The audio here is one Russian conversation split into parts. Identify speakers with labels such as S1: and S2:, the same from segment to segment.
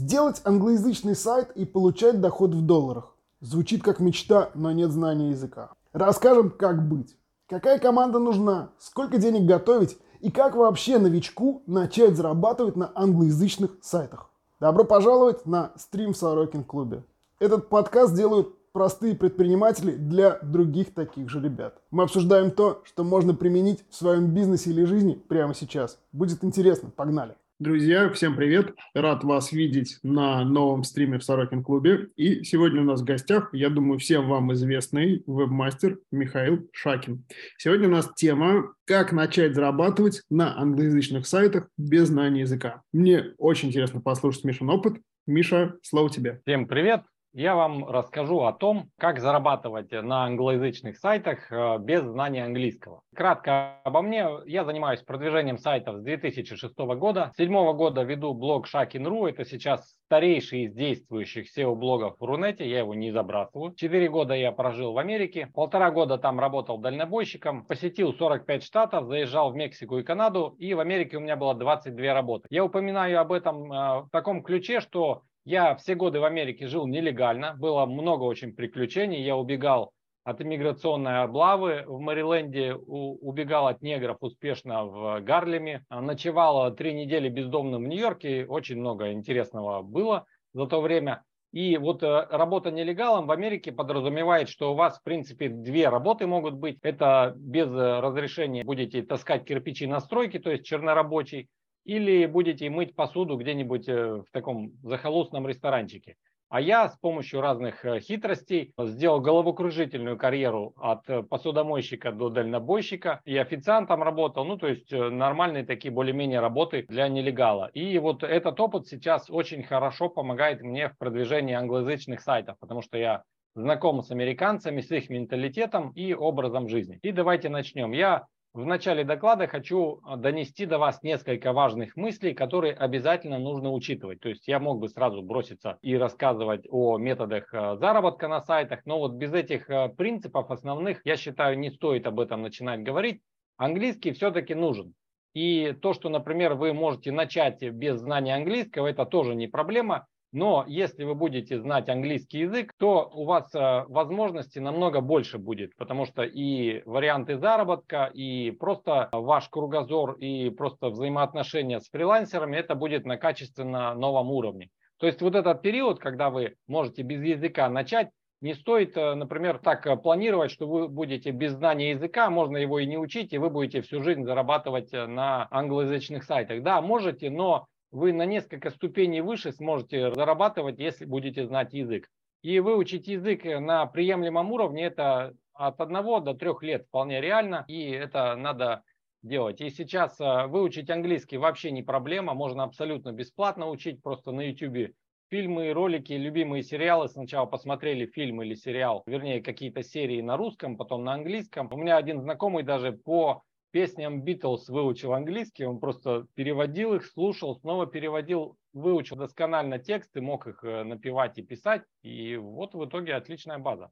S1: Сделать англоязычный сайт и получать доход в долларах. Звучит как мечта, но нет знания языка. Расскажем, как быть. Какая команда нужна, сколько денег готовить и как вообще новичку начать зарабатывать на англоязычных сайтах. Добро пожаловать на стрим в Сорокин клубе. Этот подкаст делают простые предприниматели для других таких же ребят. Мы обсуждаем то, что можно применить в своем бизнесе или жизни прямо сейчас. Будет интересно, погнали! Друзья, всем привет! Рад вас видеть на новом стриме в Сорокин клубе. И сегодня у нас в гостях, я думаю, всем вам известный вебмастер Михаил Шакин. Сегодня у нас тема «Как начать зарабатывать на англоязычных сайтах без знания языка». Мне очень интересно послушать Мишин опыт. Миша, слово тебе.
S2: Всем привет! Я вам расскажу о том, как зарабатывать на англоязычных сайтах э, без знания английского. Кратко обо мне. Я занимаюсь продвижением сайтов с 2006 года. С 2007 года веду блог Shakin.ru. Это сейчас старейший из действующих SEO-блогов в Рунете. Я его не забрасываю. Четыре года я прожил в Америке. Полтора года там работал дальнобойщиком. Посетил 45 штатов, заезжал в Мексику и Канаду. И в Америке у меня было 22 работы. Я упоминаю об этом э, в таком ключе, что я все годы в Америке жил нелегально, было много очень приключений, я убегал от иммиграционной облавы в Мэриленде, убегал от негров успешно в Гарлеме, ночевал три недели бездомным в Нью-Йорке, очень много интересного было за то время. И вот э, работа нелегалом в Америке подразумевает, что у вас, в принципе, две работы могут быть. Это без разрешения будете таскать кирпичи на стройке, то есть чернорабочий, или будете мыть посуду где-нибудь э, в таком захолустном ресторанчике. А я с помощью разных э, хитростей сделал головокружительную карьеру от э, посудомойщика до дальнобойщика. И официантом работал, ну то есть нормальные такие более-менее работы для нелегала. И вот этот опыт сейчас очень хорошо помогает мне в продвижении англоязычных сайтов, потому что я знаком с американцами, с их менталитетом и образом жизни. И давайте начнем. Я в начале доклада хочу а, донести до вас несколько важных мыслей, которые обязательно нужно учитывать. То есть я мог бы сразу броситься и рассказывать о методах а, заработка на сайтах, но вот без этих а, принципов основных, я считаю, не стоит об этом начинать говорить. Английский все-таки нужен. И то, что, например, вы можете начать без знания английского, это тоже не проблема. Но если вы будете знать английский язык, то у вас э, возможностей намного больше будет, потому что и варианты заработка, и просто ваш кругозор, и просто взаимоотношения с фрилансерами, это будет на качественно новом уровне. То есть вот этот период, когда вы можете без языка начать, не стоит, э, например, так э, планировать, что вы будете без знания языка, можно его и не учить, и вы будете всю жизнь зарабатывать на англоязычных сайтах. Да, можете, но вы на несколько ступеней выше сможете зарабатывать, если будете знать язык. И выучить язык на приемлемом уровне это от одного до трех лет вполне реально, и это надо делать. И сейчас э, выучить английский вообще не проблема, можно абсолютно бесплатно учить, просто на YouTube фильмы, ролики, любимые сериалы. Сначала посмотрели фильм или сериал, вернее какие-то серии на русском, потом на английском. У меня один знакомый даже по песням Битлз выучил английский, он просто переводил их, слушал, снова переводил, выучил досконально тексты, мог их э, напевать и писать, и вот в итоге отличная база.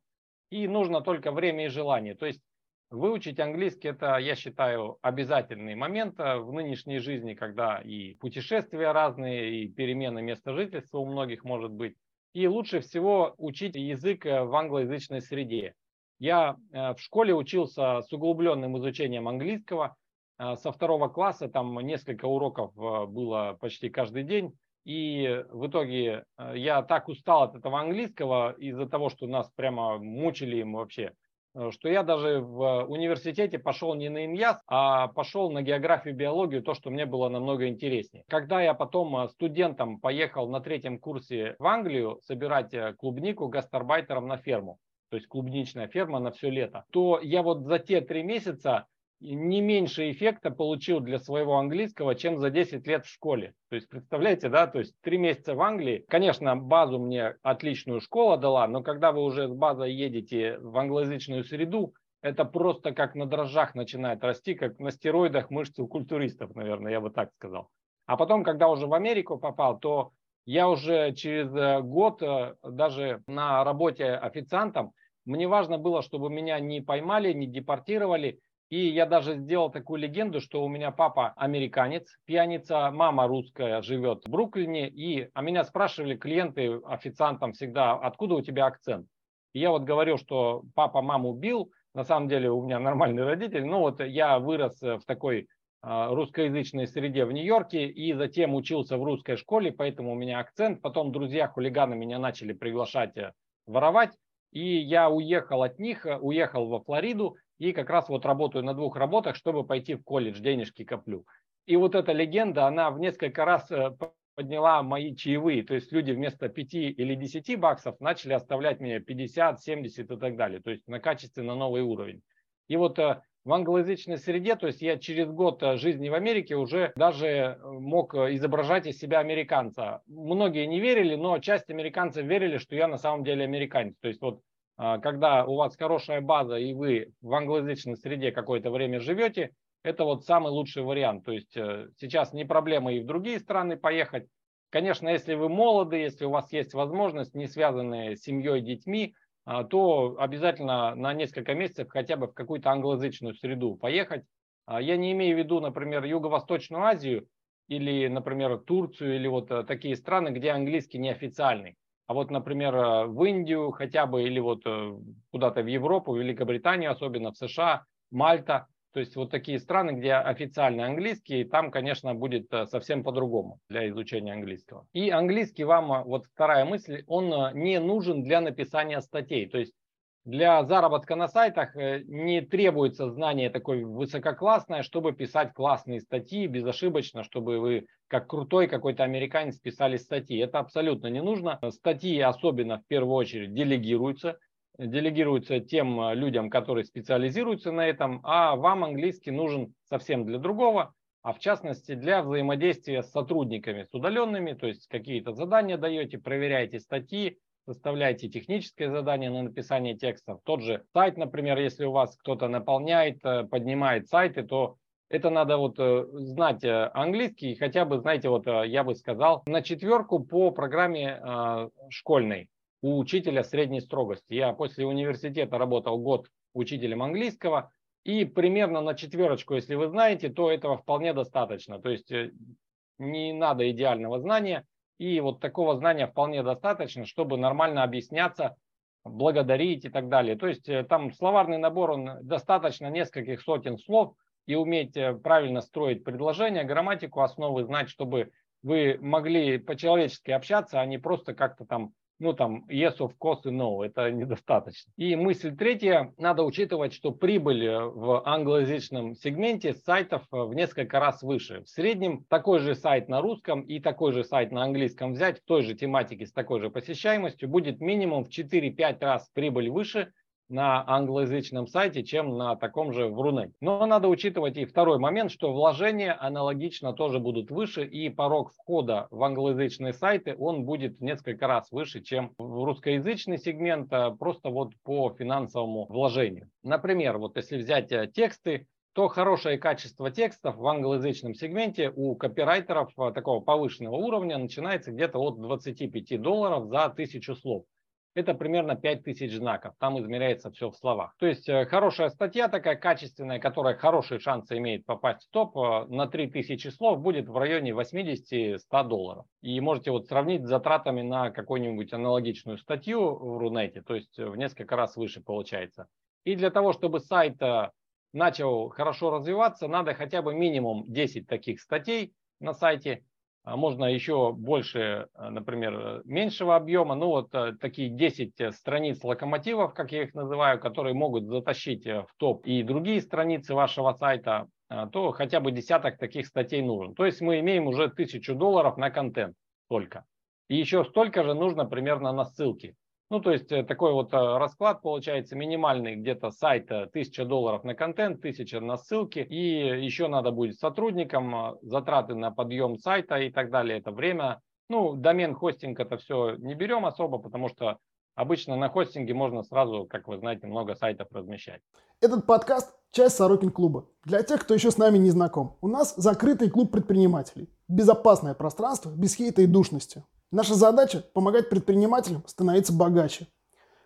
S2: И нужно только время и желание. То есть выучить английский это, я считаю, обязательный момент э, в нынешней жизни, когда и путешествия разные, и перемены места жительства у многих может быть. И лучше всего учить язык э, в англоязычной среде. Я э, в школе учился с углубленным изучением английского. Э, со второго класса там несколько уроков э, было почти каждый день. И в итоге я так устал от этого английского из-за того, что нас прямо мучили им вообще, что я даже в университете пошел не на иньяс, а пошел на географию, биологию, то, что мне было намного интереснее. Когда я потом студентом поехал на третьем курсе в Англию собирать клубнику гастарбайтером на ферму, то есть клубничная ферма на все лето, то я вот за те три месяца не меньше эффекта получил для своего английского, чем за 10 лет в школе. То есть, представляете, да, то есть три месяца в Англии, конечно, базу мне отличную школа дала, но когда вы уже с базой едете в англоязычную среду, это просто как на дрожжах начинает расти, как на стероидах мышцы у культуристов, наверное, я бы так сказал. А потом, когда уже в Америку попал, то я уже через э, год э, даже на работе официантом, мне важно было, чтобы меня не поймали, не депортировали. И я даже сделал такую легенду, что у меня папа американец, пьяница, мама русская, живет в Бруклине. И, а меня спрашивали клиенты, официантам всегда, откуда у тебя акцент? И я вот говорю, что папа маму бил, на самом деле у меня нормальный родитель, но вот я вырос в такой русскоязычной среде в Нью-Йорке и затем учился в русской школе, поэтому у меня акцент. Потом друзья-хулиганы меня начали приглашать э, воровать, и я уехал от них, э, уехал во Флориду, и как раз вот работаю на двух работах, чтобы пойти в колледж, денежки коплю. И вот эта легенда, она в несколько раз э, подняла мои чаевые. То есть люди вместо 5 или 10 баксов начали оставлять мне 50, 70 и так далее. То есть на качественно новый уровень. И вот в англоязычной среде, то есть я через год жизни в Америке уже даже мог изображать из себя американца. Многие не верили, но часть американцев верили, что я на самом деле американец. То есть вот когда у вас хорошая база и вы в англоязычной среде какое-то время живете, это вот самый лучший вариант. То есть э, сейчас не проблема и в другие страны поехать. Конечно, если вы молоды, если у вас есть возможность, не связанные с семьей, детьми, то обязательно на несколько месяцев хотя бы в какую-то англоязычную среду поехать. А, я не имею в виду, например, Юго-Восточную Азию или, например, Турцию или вот э, такие страны, где английский неофициальный. А вот, например, э, в Индию хотя бы или вот э, куда-то в Европу, в Великобританию, особенно в США, Мальта, то есть вот такие страны, где официальный английский, там, конечно, будет э, совсем по-другому для изучения английского. И английский вам, вот вторая мысль, он не нужен для написания статей. То есть для заработка на сайтах э, не требуется знание такое высококлассное, чтобы писать классные статьи безошибочно, чтобы вы как крутой какой-то американец писали статьи. Это абсолютно не нужно. Статьи особенно в первую очередь делегируются. Делегируются тем э, людям, которые специализируются на этом, а вам английский нужен совсем для другого, а в частности для взаимодействия с сотрудниками, с удаленными, то есть какие-то задания даете, проверяете статьи, составляете техническое задание на написание текстов. Тот же сайт, например, если у вас кто-то наполняет, э, поднимает сайты, то это надо вот э, знать э, английский, хотя бы, знаете, вот я бы сказал, на четверку по программе школьной у учителя средней строгости. Я после университета работал год учителем английского, и примерно на четверочку, если вы знаете, то этого вполне достаточно. То есть не надо идеального знания, и вот такого знания вполне достаточно, чтобы нормально объясняться, благодарить и так далее. То есть э, там словарный набор, он достаточно нескольких сотен слов, и уметь э, правильно строить предложения, грамматику, основы знать, чтобы вы могли по-человечески общаться, а не просто как-то там ну там yes, of course и no, это недостаточно. И мысль третья, надо учитывать, что прибыль э, в англоязычном сегменте сайтов э, в несколько раз выше. В среднем такой же сайт на русском и такой же сайт на английском взять в той же тематике с такой же посещаемостью будет минимум в 4-5 раз прибыль выше, на англоязычном сайте, чем на таком же в Рунете. Но надо учитывать и второй момент, что вложения аналогично тоже будут выше, и порог входа в англоязычные сайты, он будет в несколько раз выше, чем в русскоязычный сегмент, а просто вот по финансовому вложению. Например, вот если взять э, тексты, то хорошее качество текстов в англоязычном сегменте у копирайтеров э, такого повышенного уровня начинается где-то от 25 долларов за тысячу слов это примерно 5000 знаков. Там измеряется все в словах. То есть э, хорошая статья такая качественная, которая хорошие шансы имеет попасть в топ, э, на 3000 слов будет в районе 80-100 долларов. И можете вот сравнить с затратами на какую-нибудь аналогичную статью в Рунете, то есть в несколько раз выше получается. И для того, чтобы сайт э, начал хорошо развиваться, надо хотя бы минимум 10 таких статей на сайте, можно еще больше, э, например, меньшего объема, ну вот э, такие 10 э, страниц локомотивов, как я их называю, которые могут затащить в топ и другие страницы вашего сайта, то хотя бы десяток таких статей нужен. То есть мы имеем уже тысячу долларов на контент только. И еще столько же нужно примерно на ссылки. Ну, то есть э, такой вот э, расклад получается минимальный где-то сайта 1000 долларов на контент, 1000 на ссылки. И еще надо будет сотрудникам э, затраты на подъем сайта и так далее. Это время. Ну, домен, хостинг это все не берем особо, потому что обычно на хостинге можно сразу, как вы знаете, много сайтов размещать.
S1: Этот подкаст – часть Сорокин клуба. Для тех, кто еще с нами не знаком. У нас закрытый клуб предпринимателей. Безопасное пространство, без хейта и душности. Наша задача – помогать предпринимателям становиться богаче.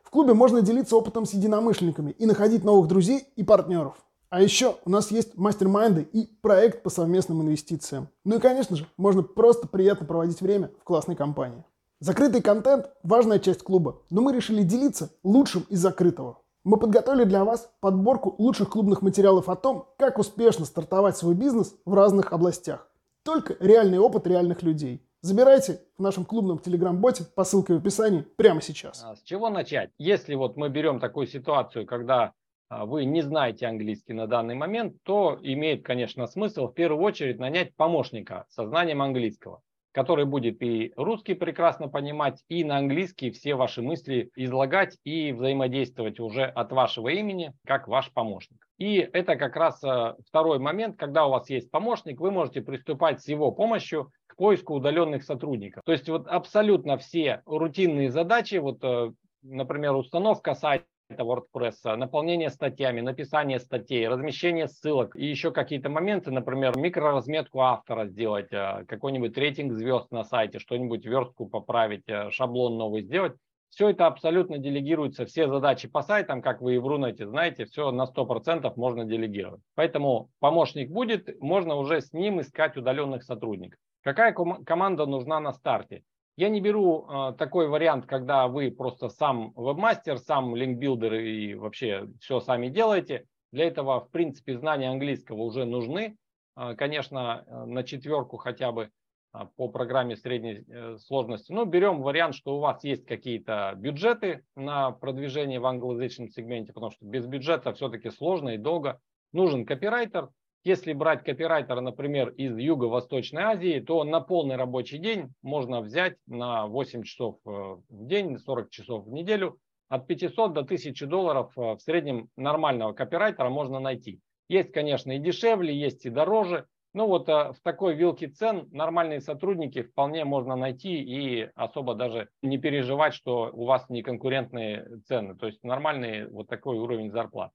S1: В клубе можно делиться опытом с единомышленниками и находить новых друзей и партнеров. А еще у нас есть мастер-майнды и проект по совместным инвестициям. Ну и, конечно же, можно просто приятно проводить время в классной компании. Закрытый контент – важная часть клуба, но мы решили делиться лучшим из закрытого. Мы подготовили для вас подборку лучших клубных материалов о том, как успешно стартовать свой бизнес в разных областях. Только реальный опыт реальных людей. Забирайте в нашем клубном телеграм-боте по ссылке в описании прямо сейчас.
S2: А с чего начать? Если вот мы берем такую ситуацию, когда а, вы не знаете английский на данный момент, то имеет, конечно, смысл в первую очередь нанять помощника со знанием английского который будет и русский прекрасно понимать, и на английский все ваши мысли излагать и взаимодействовать уже от вашего имени, как ваш помощник. И это как раз э, второй момент, когда у вас есть помощник, вы можете приступать с его помощью к поиску удаленных сотрудников. То есть вот абсолютно все рутинные задачи, вот, э, например, установка сайта, это WordPress, наполнение статьями, написание статей, размещение ссылок и еще какие-то моменты, например, микроразметку автора сделать, э, какой-нибудь рейтинг звезд на сайте, что-нибудь верстку поправить, э, шаблон новый сделать. Все это абсолютно делегируется, все задачи по сайтам, как вы и в Рунете знаете, все на 100% можно делегировать. Поэтому помощник будет, можно уже с ним искать удаленных сотрудников. Какая команда нужна на старте? Я не беру э, такой вариант, когда вы просто сам вебмастер, сам линкбилдер и вообще все сами делаете. Для этого, в принципе, знания английского уже нужны. Э, конечно, на четверку хотя бы э, по программе средней э, сложности. Но берем вариант, что у вас есть какие-то бюджеты на продвижение в англоязычном сегменте, потому что без бюджета все-таки сложно и долго. Нужен копирайтер, если брать копирайтера, например, из Юго-Восточной Азии, то на полный рабочий день можно взять на 8 часов э, в день, 40 часов в неделю, от 500 до 1000 долларов э, в среднем нормального копирайтера можно найти. Есть, конечно, и дешевле, есть и дороже. Ну вот э, в такой вилке цен нормальные сотрудники вполне можно найти и особо даже не переживать, что у вас не конкурентные цены. То есть нормальный вот такой уровень зарплат.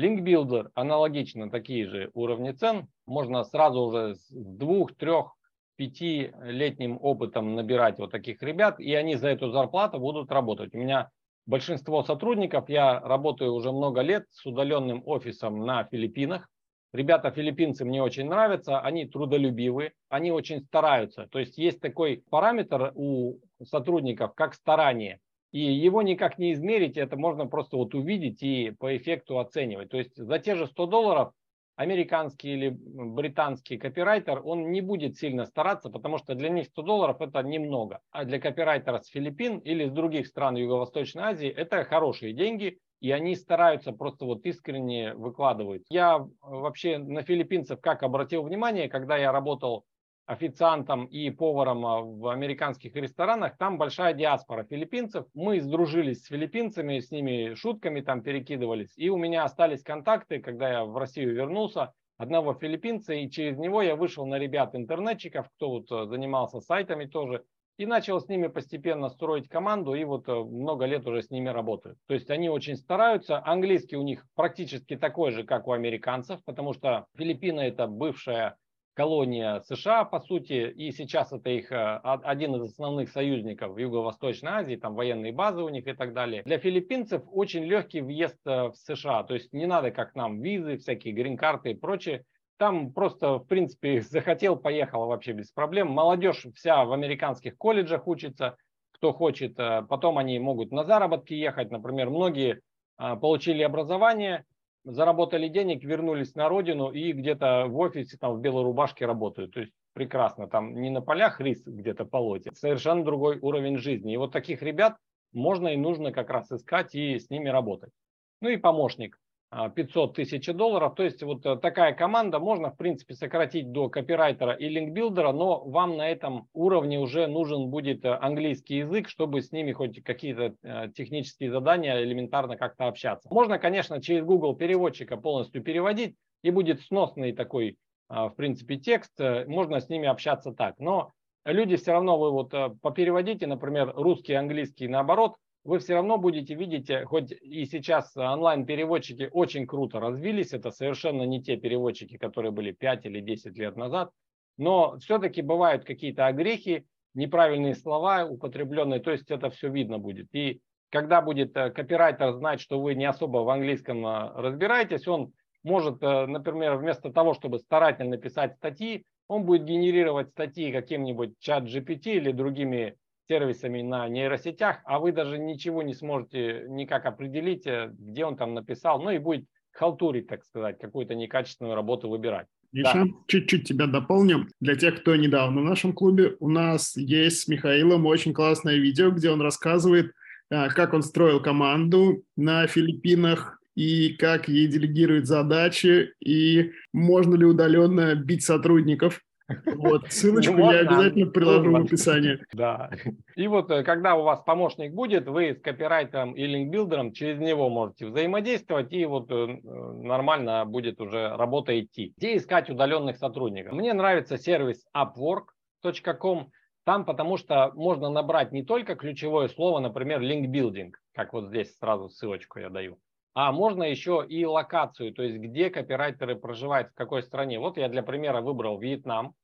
S2: Линкбилдер аналогично такие же уровни цен. Можно сразу уже с двух, трех, пятилетним опытом набирать вот таких ребят, и они за эту зарплату будут работать. У меня большинство сотрудников, я работаю уже много лет с удаленным офисом на Филиппинах. Ребята филиппинцы мне очень нравятся, они трудолюбивые, они очень стараются. То есть есть такой параметр у сотрудников, как старание. И его никак не измерить, это можно просто вот увидеть и по эффекту оценивать. То есть за те же 100 долларов американский или британский копирайтер, он не будет сильно стараться, потому что для них 100 долларов это немного. А для копирайтера с Филиппин или с других стран Юго-Восточной Азии это хорошие деньги, и они стараются просто вот искренне выкладывать. Я вообще на филиппинцев как обратил внимание, когда я работал официантом и поваром а, в американских ресторанах, там большая диаспора филиппинцев. Мы сдружились с филиппинцами, с ними шутками там перекидывались. И у меня остались контакты, когда я в Россию вернулся, одного филиппинца, и через него я вышел на ребят интернетчиков, кто вот э, занимался сайтами тоже, и начал с ними постепенно строить команду, и вот э, много лет уже с ними работаю. То есть они очень стараются. Английский у них практически такой же, как у американцев, потому что Филиппины это бывшая колония США, по сути, и сейчас это их э, один из основных союзников в Юго-Восточной Азии, там военные базы у них и так далее. Для филиппинцев очень легкий въезд э, в США, то есть не надо, как нам, визы, всякие грин-карты и прочее. Там просто, в принципе, захотел, поехал вообще без проблем. Молодежь вся в американских колледжах учится, кто хочет. Э, потом они могут на заработки ехать. Например, многие получили образование, заработали денег, вернулись на родину и где-то в офисе там в белой рубашке работают. То есть прекрасно, там не на полях рис где-то полоте, совершенно другой уровень жизни. И вот таких ребят можно и нужно как раз искать и с ними работать. Ну и помощник. 500 тысяч долларов. То есть вот э, такая команда можно в принципе сократить до копирайтера и линкбилдера, но вам на этом уровне уже нужен будет э, английский язык, чтобы с ними хоть какие-то э, технические задания элементарно как-то общаться. Можно, конечно, через Google переводчика полностью переводить и будет сносный такой в принципе текст, можно с ними общаться так. Но люди все равно вы вот попереводите, например, русский, английский наоборот, вы все равно будете видеть, э, хоть и сейчас онлайн-переводчики очень круто развились, это совершенно не те переводчики, которые были 5 или 10 лет назад, но все-таки бывают какие-то огрехи, неправильные слова употребленные, то есть это все видно будет. И когда будет э, копирайтер знать, что вы не особо в английском э, разбираетесь, он может, э, например, вместо того, чтобы старательно писать статьи, он будет генерировать статьи каким-нибудь чат GPT или другими сервисами на нейросетях, а вы даже ничего не сможете никак определить, э, где он там написал, ну и будет халтурить, так сказать, какую-то некачественную работу выбирать.
S3: Миша, да. чуть-чуть тебя дополним. Для тех, кто недавно в нашем клубе, у нас есть с Михаилом очень классное видео, где он рассказывает, э, как он строил команду на Филиппинах, и как ей делегируют задачи, и можно ли удаленно бить сотрудников. Вот, ссылочку ну, я обязательно приложу в описании.
S2: Да. И вот, э, когда у вас помощник будет, вы с копирайтером и линкбилдером через него можете взаимодействовать, и вот э, нормально будет уже работа идти. Где искать удаленных сотрудников? Мне нравится сервис upwork.com, там потому что можно набрать не только ключевое слово, например, линкбилдинг, как вот здесь сразу ссылочку я даю, а можно еще и локацию, то есть где копирайтеры проживают, в какой стране. Вот я для примера выбрал Вьетнам.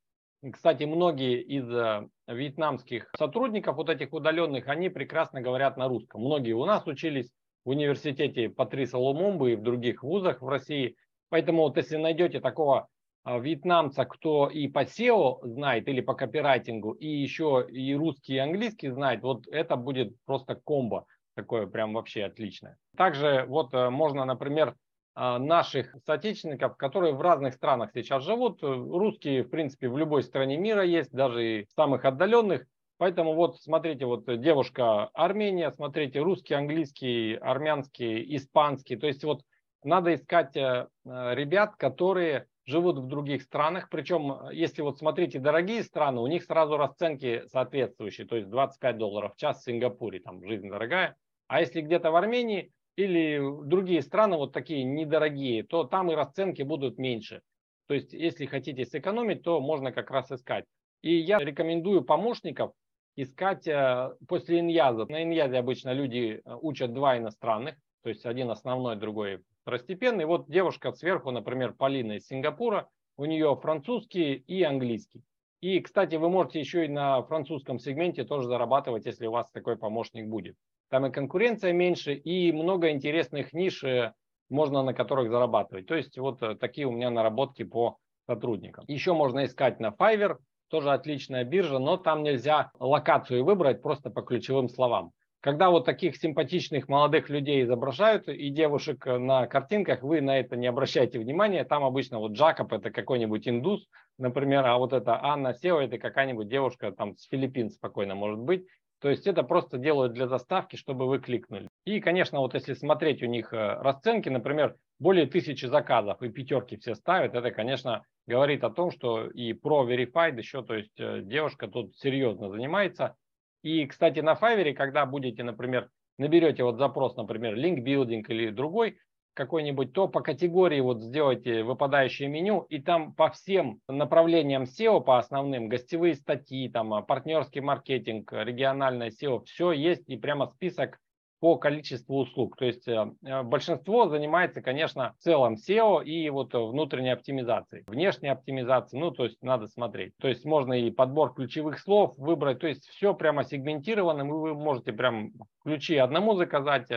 S2: Кстати, многие из э, вьетнамских сотрудников, вот этих удаленных, они прекрасно говорят на русском. Многие у нас учились в университете Патриса Лумумбы и в других вузах в России. Поэтому вот если найдете такого э, вьетнамца, кто и по SEO знает или по копирайтингу, и еще и русский, и английский знает, вот это будет просто комбо такое прям вообще отличное. Также вот э, можно, например, а, наших соотечественников, которые в разных странах сейчас живут. Русские, в принципе, в любой стране мира есть, даже и в самых отдаленных. Поэтому вот смотрите, вот девушка Армения, смотрите, русский, английский, армянский, испанский. То есть вот надо искать э, ребят, которые живут в других странах. Причем, если вот смотрите дорогие страны, у них сразу расценки соответствующие. То есть 25 долларов в час в Сингапуре, там жизнь дорогая. А если где-то в Армении или другие страны вот такие недорогие, то там и расценки будут меньше. То есть, если хотите сэкономить, то можно как раз искать. И я рекомендую помощников искать э, после иньяза. На иньязе обычно люди э, учат два иностранных, то есть один основной, другой второстепенный. Вот девушка сверху, например, Полина из Сингапура, у нее французский и английский. И, кстати, вы можете еще и на французском сегменте тоже зарабатывать, если у вас такой помощник будет. Там и конкуренция меньше, и много интересных ниш э, можно на которых зарабатывать. То есть вот э, такие у меня наработки по сотрудникам. Еще можно искать на Fiverr, тоже отличная биржа, но там нельзя локацию выбрать просто по ключевым словам. Когда вот таких симпатичных молодых людей изображают и девушек э, на картинках, вы на это не обращайте внимания. Там обычно вот Джакоб это какой-нибудь индус, например, а вот это Анна Сева это какая-нибудь девушка там с Филиппин спокойно может быть. То есть это просто делают для заставки, чтобы вы кликнули. И, конечно, вот если смотреть у них э, расценки, например, более тысячи заказов и пятерки все ставят, это, конечно, говорит о том, что и про Verified еще, то есть э, девушка тут серьезно занимается. И, кстати, на Fiverr, когда будете, например, наберете вот запрос, например, link building или другой, какой-нибудь, то по категории вот сделайте выпадающее меню, и там по всем направлениям SEO, по основным, гостевые статьи, там а, партнерский маркетинг, региональное SEO, все есть, и прямо список по количеству услуг. То есть э, э, большинство занимается, конечно, в целом SEO и вот внутренней оптимизацией. Внешней оптимизацией, ну, то есть надо смотреть. То есть можно и подбор ключевых слов выбрать, то есть все прямо сегментировано, и вы можете прям ключи одному заказать,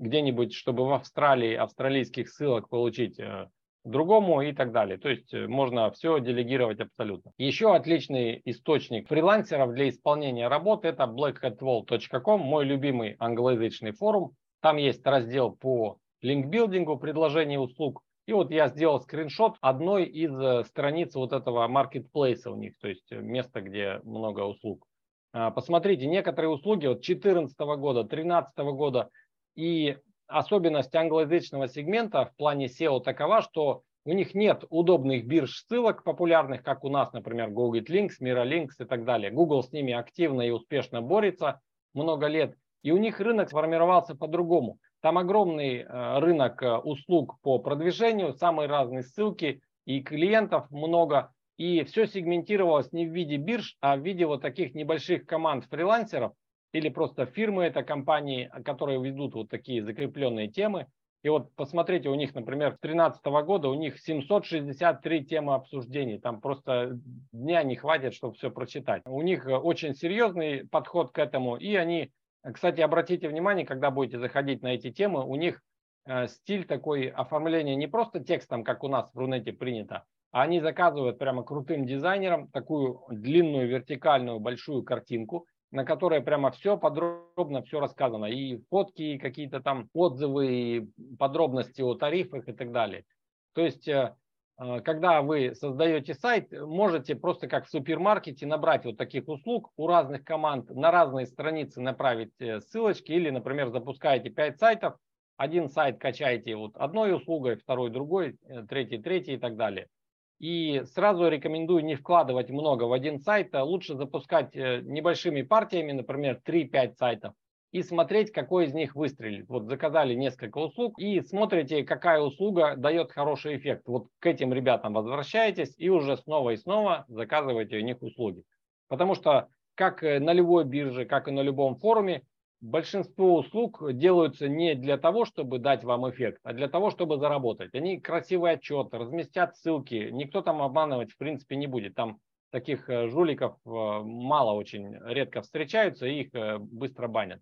S2: где-нибудь, чтобы в Австралии австралийских ссылок получить э, другому и так далее. То есть э, можно все делегировать абсолютно. Еще отличный источник фрилансеров для исполнения работы это blackhatwall.com, мой любимый англоязычный форум. Там есть раздел по линкбилдингу, предложению услуг. И вот я сделал скриншот одной из э, страниц вот этого маркетплейса у них, то есть место, где много услуг. А, посмотрите, некоторые услуги от 2014 года, 2013 года и особенность англоязычного сегмента в плане SEO такова, что у них нет удобных бирж ссылок популярных, как у нас, например, Google Links, Miralinks и так далее. Google с ними активно и успешно борется много лет. И у них рынок сформировался по-другому. Там огромный э, рынок э, услуг по продвижению, самые разные ссылки, и клиентов много. И все сегментировалось не в виде бирж, а в виде вот таких небольших команд фрилансеров, или просто фирмы, это компании, которые ведут вот такие закрепленные темы. И вот посмотрите, у них, например, с 2013 года у них 763 темы обсуждений. Там просто дня не хватит, чтобы все прочитать. У них э, очень серьезный подход к этому. И они, кстати, обратите внимание, когда будете заходить на эти темы, у них э, стиль такой оформления не просто текстом, как у нас в Рунете принято, а они заказывают прямо крутым дизайнерам такую длинную вертикальную большую картинку, на которой прямо все подробно, все рассказано. И фотки, и какие-то там отзывы, и подробности о тарифах и так далее. То есть, э, э, когда вы создаете сайт, можете просто как в супермаркете набрать вот таких услуг у разных команд, на разные страницы направить э, ссылочки или, например, запускаете 5 сайтов, один сайт качаете вот одной услугой, второй другой, третий третий и так далее. И сразу рекомендую не вкладывать много в один сайт, а лучше запускать э, небольшими партиями, например, 3-5 сайтов, и смотреть, какой из них выстрелит. Вот заказали несколько услуг и смотрите, какая услуга дает хороший эффект. Вот к этим ребятам возвращаетесь и уже снова и снова заказываете у них услуги. Потому что как на любой бирже, как и на любом форуме, большинство услуг делаются не для того, чтобы дать вам эффект, а для того, чтобы заработать. Они красивый отчет, разместят ссылки, никто там обманывать в принципе не будет. Там таких э, жуликов э, мало очень, редко встречаются, и их э, быстро банят.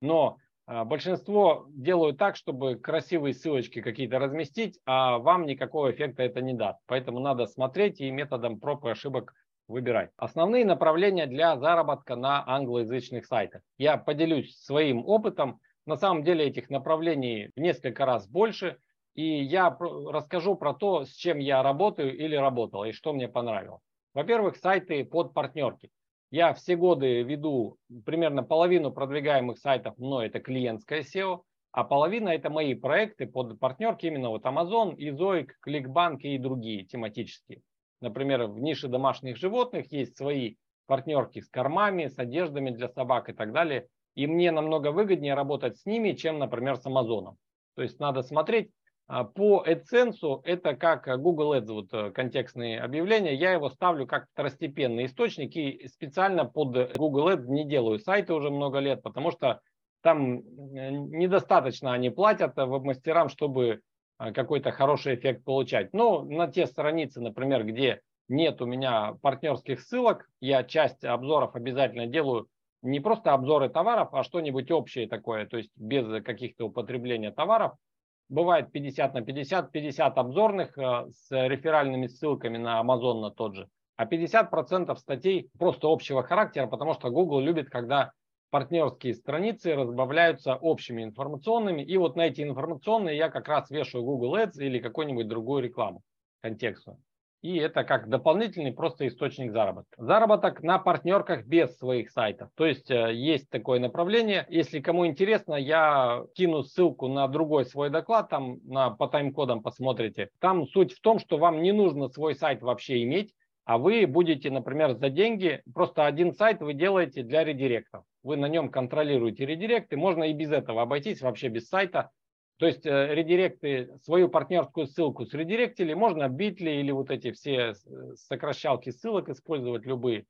S2: Но большинство делают так, чтобы красивые ссылочки какие-то разместить, а вам никакого эффекта это не даст. Поэтому надо смотреть и методом проб и ошибок выбирать. Основные направления для заработка на англоязычных сайтах. Я поделюсь своим опытом. На самом деле этих направлений в несколько раз больше. И я расскажу про то, с чем я работаю или работал, и что мне понравилось. Во-первых, сайты под партнерки. Я все годы веду примерно половину продвигаемых сайтов мной это клиентское SEO, а половина это мои проекты под партнерки, именно вот Amazon, Изоик, Кликбанк и другие тематические. Например, в нише домашних животных есть свои партнерки с кормами, с одеждами для собак и так далее. И мне намного выгоднее работать с ними, чем, например, с Амазоном. То есть надо смотреть а, по AdSense, это как Google Ads, вот э, контекстные объявления, я его ставлю как второстепенный источник и специально под Google Ads не делаю сайты уже много лет, потому что там э, недостаточно они платят веб-мастерам, чтобы какой-то хороший эффект получать. Но на те страницы, например, где нет у меня партнерских ссылок, я часть обзоров обязательно делаю не просто обзоры товаров, а что-нибудь общее такое, то есть без каких-то употребления товаров. Бывает 50 на 50, 50 обзорных э, с реферальными ссылками на Amazon на тот же, а 50% статей просто общего характера, потому что Google любит, когда партнерские страницы разбавляются общими информационными. И вот на эти информационные я как раз вешаю Google Ads или какую-нибудь другую рекламу контекстную. И это как дополнительный просто источник заработка. Заработок на партнерках без своих сайтов. То есть э, есть такое направление. Если кому интересно, я кину ссылку на другой свой доклад, там на, по тайм-кодам посмотрите. Там суть в том, что вам не нужно свой сайт вообще иметь, а вы будете, например, за деньги, просто один сайт вы делаете для редиректов вы на нем контролируете редиректы, можно и без этого обойтись, вообще без сайта. То есть э, редиректы, свою партнерскую ссылку с редиректили, можно битли или вот эти все сокращалки ссылок использовать любые.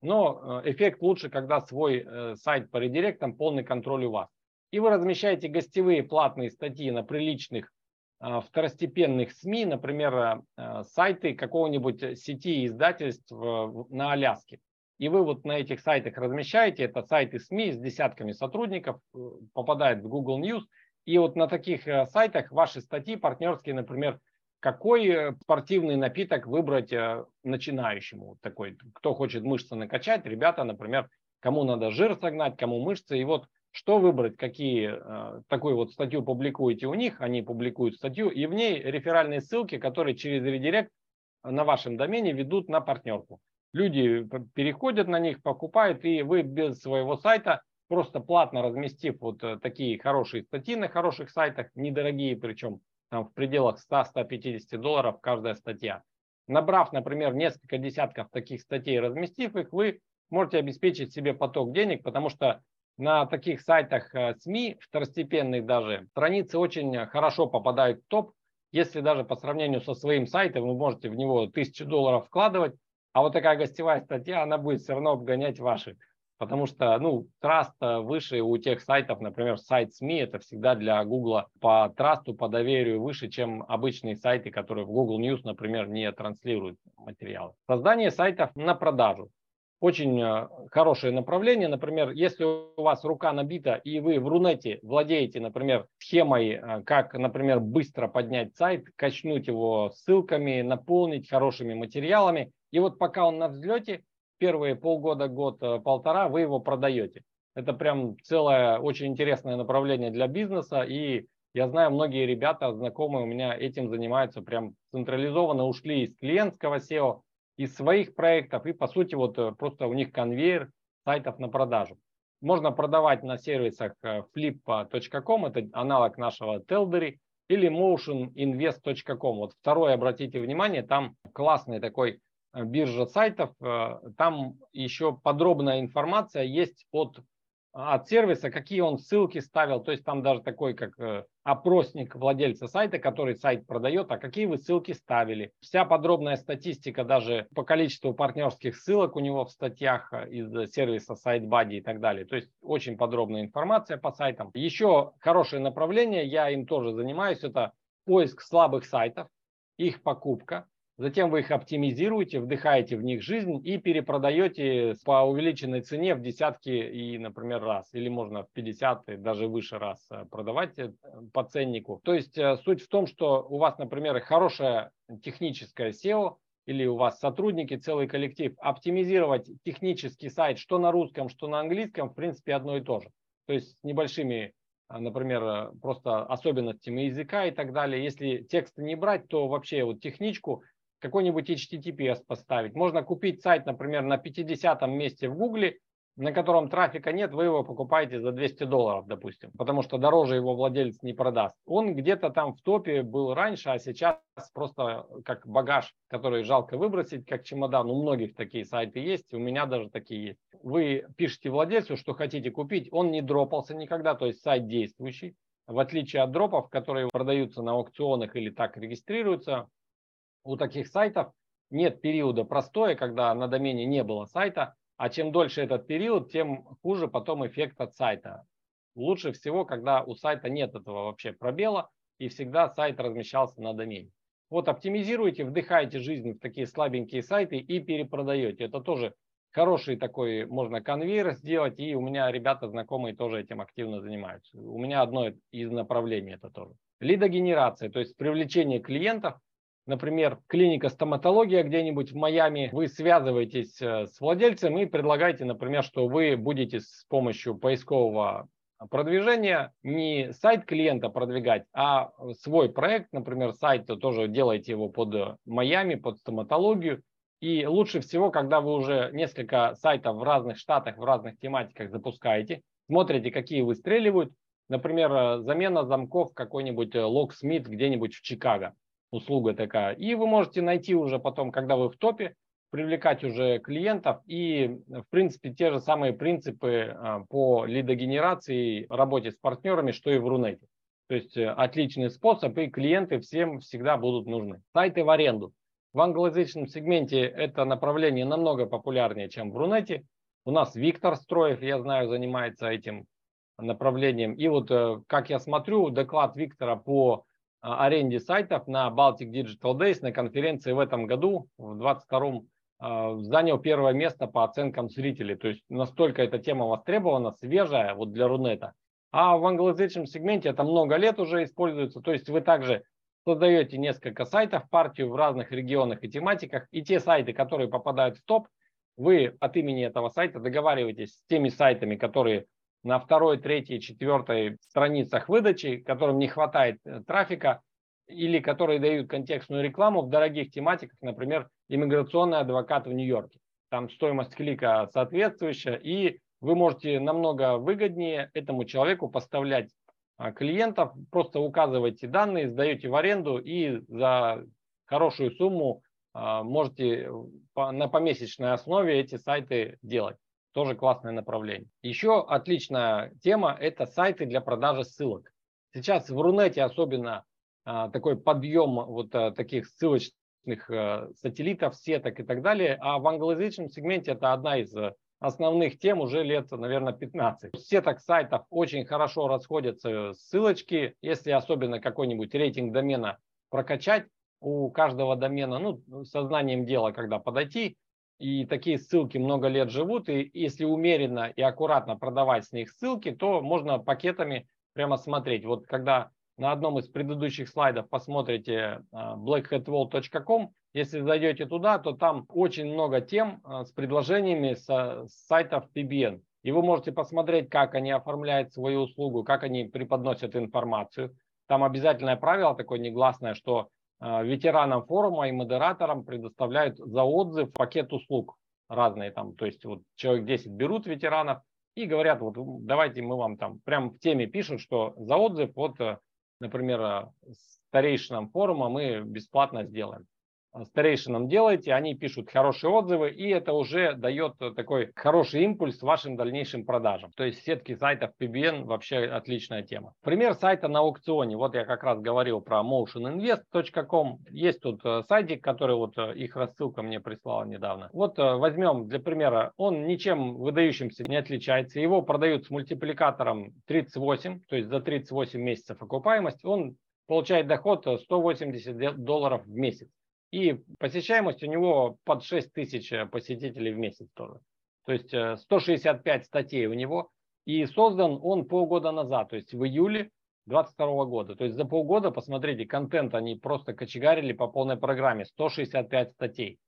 S2: Но э, эффект лучше, когда свой э, сайт по редиректам полный контроль у вас. И вы размещаете гостевые платные статьи на приличных второстепенных СМИ, например, сайты какого-нибудь сети издательств на Аляске. И вы вот на этих сайтах размещаете, это сайты СМИ с десятками сотрудников, э, попадает в Google News, и вот на таких э, сайтах ваши статьи партнерские, например, какой э, спортивный напиток выбрать начинающему, такой, кто хочет мышцы накачать, ребята, например, кому надо жир согнать, кому мышцы, и вот что выбрать, какие, такую вот статью публикуете у них, они публикуют статью, и в ней реферальные ссылки, которые через редирект на вашем домене ведут на партнерку люди переходят на них, покупают, и вы без своего сайта, просто платно разместив вот э, такие хорошие статьи на хороших сайтах, недорогие причем, там в пределах 100-150 долларов каждая статья. Набрав, например, несколько десятков таких статей, разместив их, вы можете обеспечить себе поток денег, потому что на таких сайтах э, СМИ, второстепенных даже, страницы очень хорошо попадают в топ. Если даже по сравнению со своим сайтом вы можете в него тысячу долларов вкладывать, а вот такая гостевая статья, она будет все равно обгонять ваши. Потому что, ну, траст выше у тех сайтов, например, сайт СМИ, это всегда для Google по трасту, по доверию выше, чем обычные сайты, которые в Google News, например, не транслируют материалы. Создание сайтов на продажу. Очень э, хорошее направление. Например, если у вас рука набита и вы в Рунете владеете, например, схемой, э, как, например, быстро поднять сайт, качнуть его ссылками, наполнить хорошими материалами, и вот пока он на взлете, первые полгода, год, э, полтора, вы его продаете. Это прям целое очень интересное направление для бизнеса, и я знаю, многие ребята, знакомые у меня этим занимаются, прям централизованно ушли из клиентского SEO, из своих проектов, и по сути вот э, просто у них конвейер сайтов на продажу. Можно продавать на сервисах э, flip.com, это аналог нашего Teldery, или motioninvest.com. Вот второе, обратите внимание, там классный такой э, биржа сайтов, там еще подробная информация есть от от сервиса, какие он ссылки ставил, то есть там даже такой как э, опросник владельца сайта, который сайт продает, а какие вы ссылки ставили. Вся подробная статистика даже по количеству партнерских ссылок у него в статьях э, из сервиса SiteBuddy и так далее. То есть очень подробная информация по сайтам. Еще хорошее направление, я им тоже занимаюсь, это поиск слабых сайтов, их покупка. Затем вы их оптимизируете, вдыхаете в них жизнь и перепродаете по увеличенной цене в десятки и, например, раз. Или можно в 50 и даже выше раз э, продавать э, по ценнику. То есть э, суть в том, что у вас, например, хорошая техническая SEO, или у вас сотрудники, целый коллектив, оптимизировать технический сайт, что на русском, что на английском, в принципе, одно и то же. То есть с небольшими, например, просто особенностями языка и так далее. Если тексты не брать, то вообще вот техничку какой-нибудь HTTPS поставить. Можно купить сайт, например, на 50 месте в Гугле, на котором трафика нет, вы его покупаете за 200 долларов, допустим, потому что дороже его владелец не продаст. Он где-то там в топе был раньше, а сейчас просто как багаж, который жалко выбросить, как чемодан. У многих такие сайты есть, у меня даже такие есть. Вы пишете владельцу, что хотите купить, он не дропался никогда, то есть сайт действующий. В отличие от дропов, которые продаются на аукционах или так регистрируются, у таких сайтов нет периода простоя, когда на домене не было сайта, а чем дольше этот период, тем хуже потом эффект от сайта. Лучше всего, когда у сайта нет этого вообще пробела, и всегда сайт размещался на домене. Вот оптимизируйте, вдыхайте жизнь в такие слабенькие сайты и перепродаете. Это тоже хороший такой, можно конвейер сделать, и у меня ребята знакомые тоже этим активно занимаются. У меня одно из направлений это тоже. Лидогенерация, то есть привлечение клиентов – например, клиника стоматология где-нибудь в Майами, вы связываетесь э, с владельцем и предлагаете, например, что вы будете с помощью поискового продвижения не сайт клиента продвигать, а свой проект, например, сайт, то тоже делаете его под Майами, под стоматологию. И лучше всего, когда вы уже несколько сайтов в разных штатах, в разных тематиках запускаете, смотрите, какие выстреливают. Например, э, замена замков какой-нибудь э, Locksmith где-нибудь в Чикаго услуга такая. И вы можете найти уже потом, когда вы в топе, привлекать уже клиентов и, в принципе, те же самые принципы а, по лидогенерации, работе с партнерами, что и в Рунете. То есть э, отличный способ, и клиенты всем всегда будут нужны. Сайты в аренду. В англоязычном сегменте это направление намного популярнее, чем в Рунете. У нас Виктор Строев, я знаю, занимается этим направлением. И вот, э, как я смотрю, доклад Виктора по аренде сайтов на Baltic Digital Days на конференции в этом году, в 22 а, занял первое место по оценкам зрителей. То есть настолько эта тема востребована, свежая вот для Рунета. А в англоязычном сегменте это много лет уже используется. То есть вы также создаете несколько сайтов, партию в разных регионах и тематиках. И те сайты, которые попадают в топ, вы от имени этого сайта договариваетесь с теми сайтами, которые на второй, третьей, четвертой страницах выдачи, которым не хватает э, трафика, или которые дают контекстную рекламу в дорогих тематиках, например, иммиграционный адвокат в Нью-Йорке. Там стоимость клика соответствующая, и вы можете намного выгоднее этому человеку поставлять а, клиентов, просто указываете данные, сдаете в аренду и за хорошую сумму а, можете на помесячной основе эти сайты делать. Тоже классное направление. Еще отличная тема – это сайты для продажи ссылок. Сейчас в Рунете особенно а, такой подъем вот а, таких ссылочных а, сателлитов, сеток и так далее. А в англоязычном сегменте это одна из основных тем уже лет, наверное, 15. Сеток сайтов очень хорошо расходятся ссылочки. Если особенно какой-нибудь рейтинг домена прокачать, у каждого домена, ну, сознанием дела, когда подойти, и такие ссылки много лет живут, и если умеренно и аккуратно продавать с них ссылки, то можно пакетами прямо смотреть. Вот когда на одном из предыдущих слайдов посмотрите а, blackhatwall.com, если зайдете туда, то там очень много тем а, с предложениями с сайтов PBN. И вы можете посмотреть, как они оформляют свою услугу, как они преподносят информацию. Там обязательное правило такое негласное, что ветеранам форума и модераторам предоставляют за отзыв пакет услуг разные там. То есть вот человек 10 берут ветеранов и говорят, вот давайте мы вам там прям в теме пишут, что за отзыв вот, э, например, э, старейшинам форума мы бесплатно сделаем. Э, старейшинам делаете, они пишут хорошие отзывы, и это уже дает такой хороший импульс вашим дальнейшим продажам. То есть сетки сайтов PBN вообще отличная тема. Пример сайта на аукционе. Вот я как раз говорил про motioninvest.com. Есть тут э, сайтик, который вот э, их рассылка мне прислала недавно. Вот возьмем для примера, он ничем выдающимся не отличается. Его продают с мультипликатором 38, то есть за 38 месяцев окупаемость. Он получает доход 180 долларов в месяц. И посещаемость у него под 6 тысяч э, посетителей в месяц тоже. То есть 165 э, статей у него. И создан он полгода назад, то есть в июле 2022 года. То есть за полгода, посмотрите, контент они просто кочегарили по полной программе. 165 статей.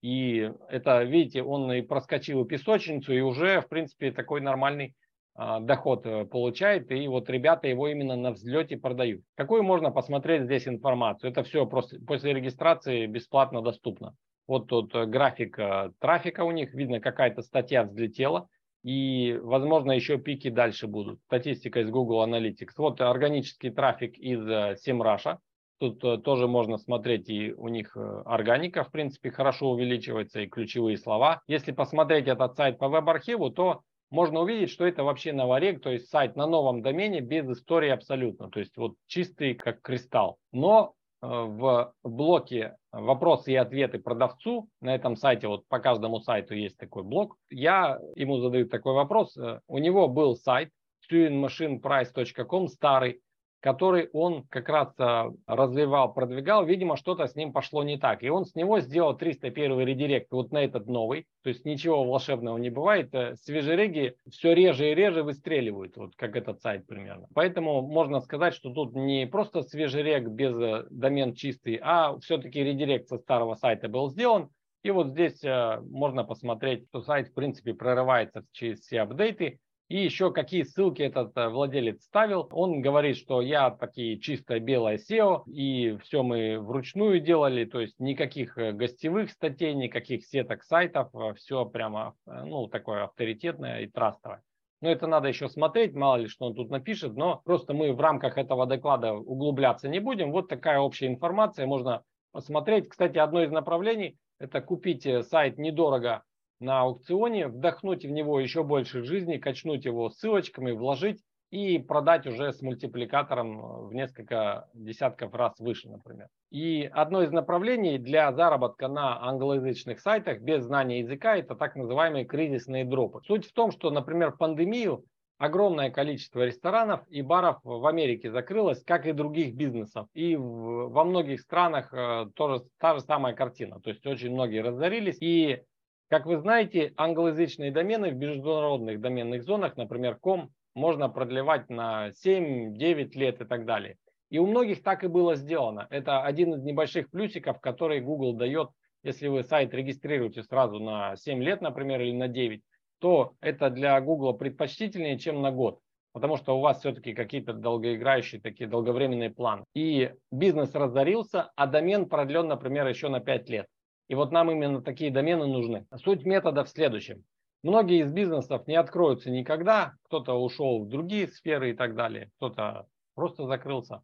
S2: И это, видите, он и проскочил песочницу, и уже, в принципе, такой нормальный доход э, получает, и вот ребята его именно на взлете продают. Какую можно посмотреть здесь информацию? Это все просто после регистрации бесплатно доступно. Вот тут э, график э, трафика у них, видно какая-то статья взлетела, и, возможно, еще пики дальше будут. Статистика из Google Analytics. Вот органический трафик из SEMrush. Тут тоже можно смотреть, и у них органика, в принципе, хорошо увеличивается, и ключевые слова. Если посмотреть этот сайт по веб-архиву, то можно увидеть, что это вообще Новорек, то есть сайт на новом домене без истории абсолютно, то есть вот чистый как кристалл. Но э, в блоке вопросы и ответы продавцу, на этом сайте, вот по каждому сайту есть такой блок, я ему задаю такой вопрос, э, у него был сайт tuningmachineprice.com старый, который он как раз а, развивал, продвигал, видимо, что-то с ним пошло не так. И он с него сделал 301 редирект вот на этот новый. То есть ничего волшебного не бывает. Э, свежереги все реже и реже выстреливают, вот как этот сайт примерно. Поэтому можно сказать, что тут не просто свежерег без э, домен чистый, а все-таки редирект со старого сайта был сделан. И вот здесь э, можно посмотреть, что сайт в принципе прорывается через все апдейты. И еще какие ссылки этот э, владелец ставил. Он говорит, что я такие чисто белое SEO, и все мы вручную делали, то есть никаких э, гостевых статей, никаких сеток сайтов, э, все прямо ну, такое авторитетное и трастовое. Но это надо еще смотреть, мало ли что он тут напишет, но просто мы в рамках этого доклада углубляться не будем. Вот такая общая информация, можно посмотреть. Кстати, одно из направлений – это купить сайт недорого на аукционе, вдохнуть в него еще больше жизни, качнуть его ссылочками, вложить и продать уже с мультипликатором э, в несколько десятков раз выше, например. И одно из направлений для заработка на англоязычных сайтах без знания языка – это так называемые кризисные дропы. Суть в том, что, например, в пандемию огромное количество ресторанов и баров в Америке закрылось, как и других бизнесов. И во многих странах э, тоже та же самая картина. То есть очень многие разорились. И как вы знаете, англоязычные домены в международных доменных зонах, например, com, можно продлевать на 7-9 лет и так далее. И у многих так и было сделано. Это один из небольших плюсиков, который Google дает, если вы сайт регистрируете сразу на 7 лет, например, или на 9, то это для Google предпочтительнее, чем на год. Потому что у вас все-таки какие-то долгоиграющие, такие долговременные планы. И бизнес разорился, а домен продлен, например, еще на 5 лет. И вот нам именно такие домены нужны. Суть метода в следующем. Многие из бизнесов не откроются никогда, кто-то ушел в другие сферы и так далее, кто-то просто закрылся.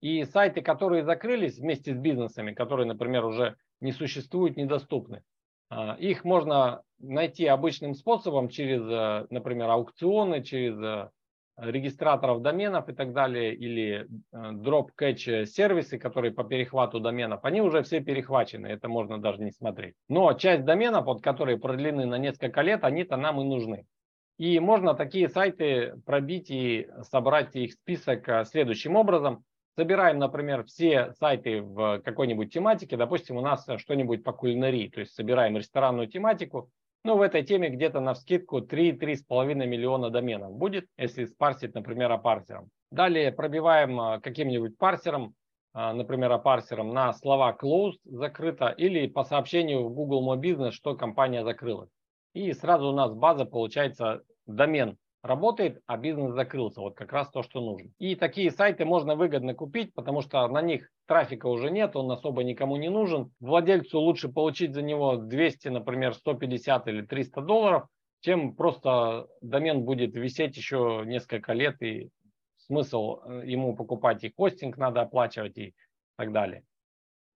S2: И сайты, которые закрылись вместе с бизнесами, которые, например, уже не существуют, недоступны, а, их можно найти обычным способом через, э, например, аукционы, через э, регистраторов доменов и так далее, или э, drop-catch сервисы, которые по перехвату доменов, они уже все перехвачены, это можно даже не смотреть. Но часть доменов, вот, которые продлены на несколько лет, они-то нам и нужны. И можно такие сайты пробить и собрать их список э, следующим образом. собираем, например, все сайты в какой-нибудь тематике, допустим, у нас что-нибудь по кулинарии, то есть собираем ресторанную тематику, ну, в этой теме где-то на вскидку 3-3,5 миллиона доменов будет, если спарсить, например, апарсером. Далее пробиваем а, каким-нибудь парсером, а, например, апарсером на слова closed, закрыто, или по сообщению в Google My Business, что компания закрылась. И сразу у нас база получается домен работает, а бизнес закрылся. Вот как раз то, что нужно. И такие сайты можно выгодно купить, потому что на них трафика уже нет, он особо никому не нужен. Владельцу лучше получить за него 200, например, 150 или 300 долларов, чем просто домен будет висеть еще несколько лет и смысл э, ему покупать и хостинг надо оплачивать и так далее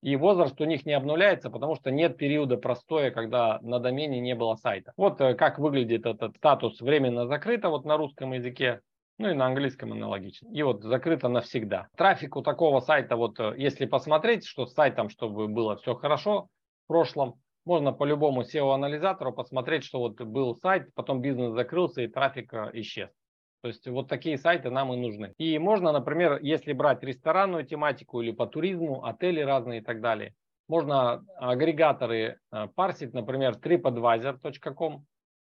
S2: и возраст у них не обнуляется, потому что нет периода простоя, когда на домене не было сайта. Вот э, как выглядит этот статус временно закрыто вот на русском языке, ну и на английском аналогично. И вот закрыто навсегда. Трафик у такого сайта, вот э, если посмотреть, что с сайтом, чтобы было все хорошо в прошлом, можно по любому SEO-анализатору посмотреть, что вот был сайт, потом бизнес закрылся и трафик э, исчез. То есть вот такие сайты нам и нужны. И можно, например, если брать ресторанную тематику или по туризму, отели разные и так далее, можно агрегаторы э, парсить, например, tripadvisor.com.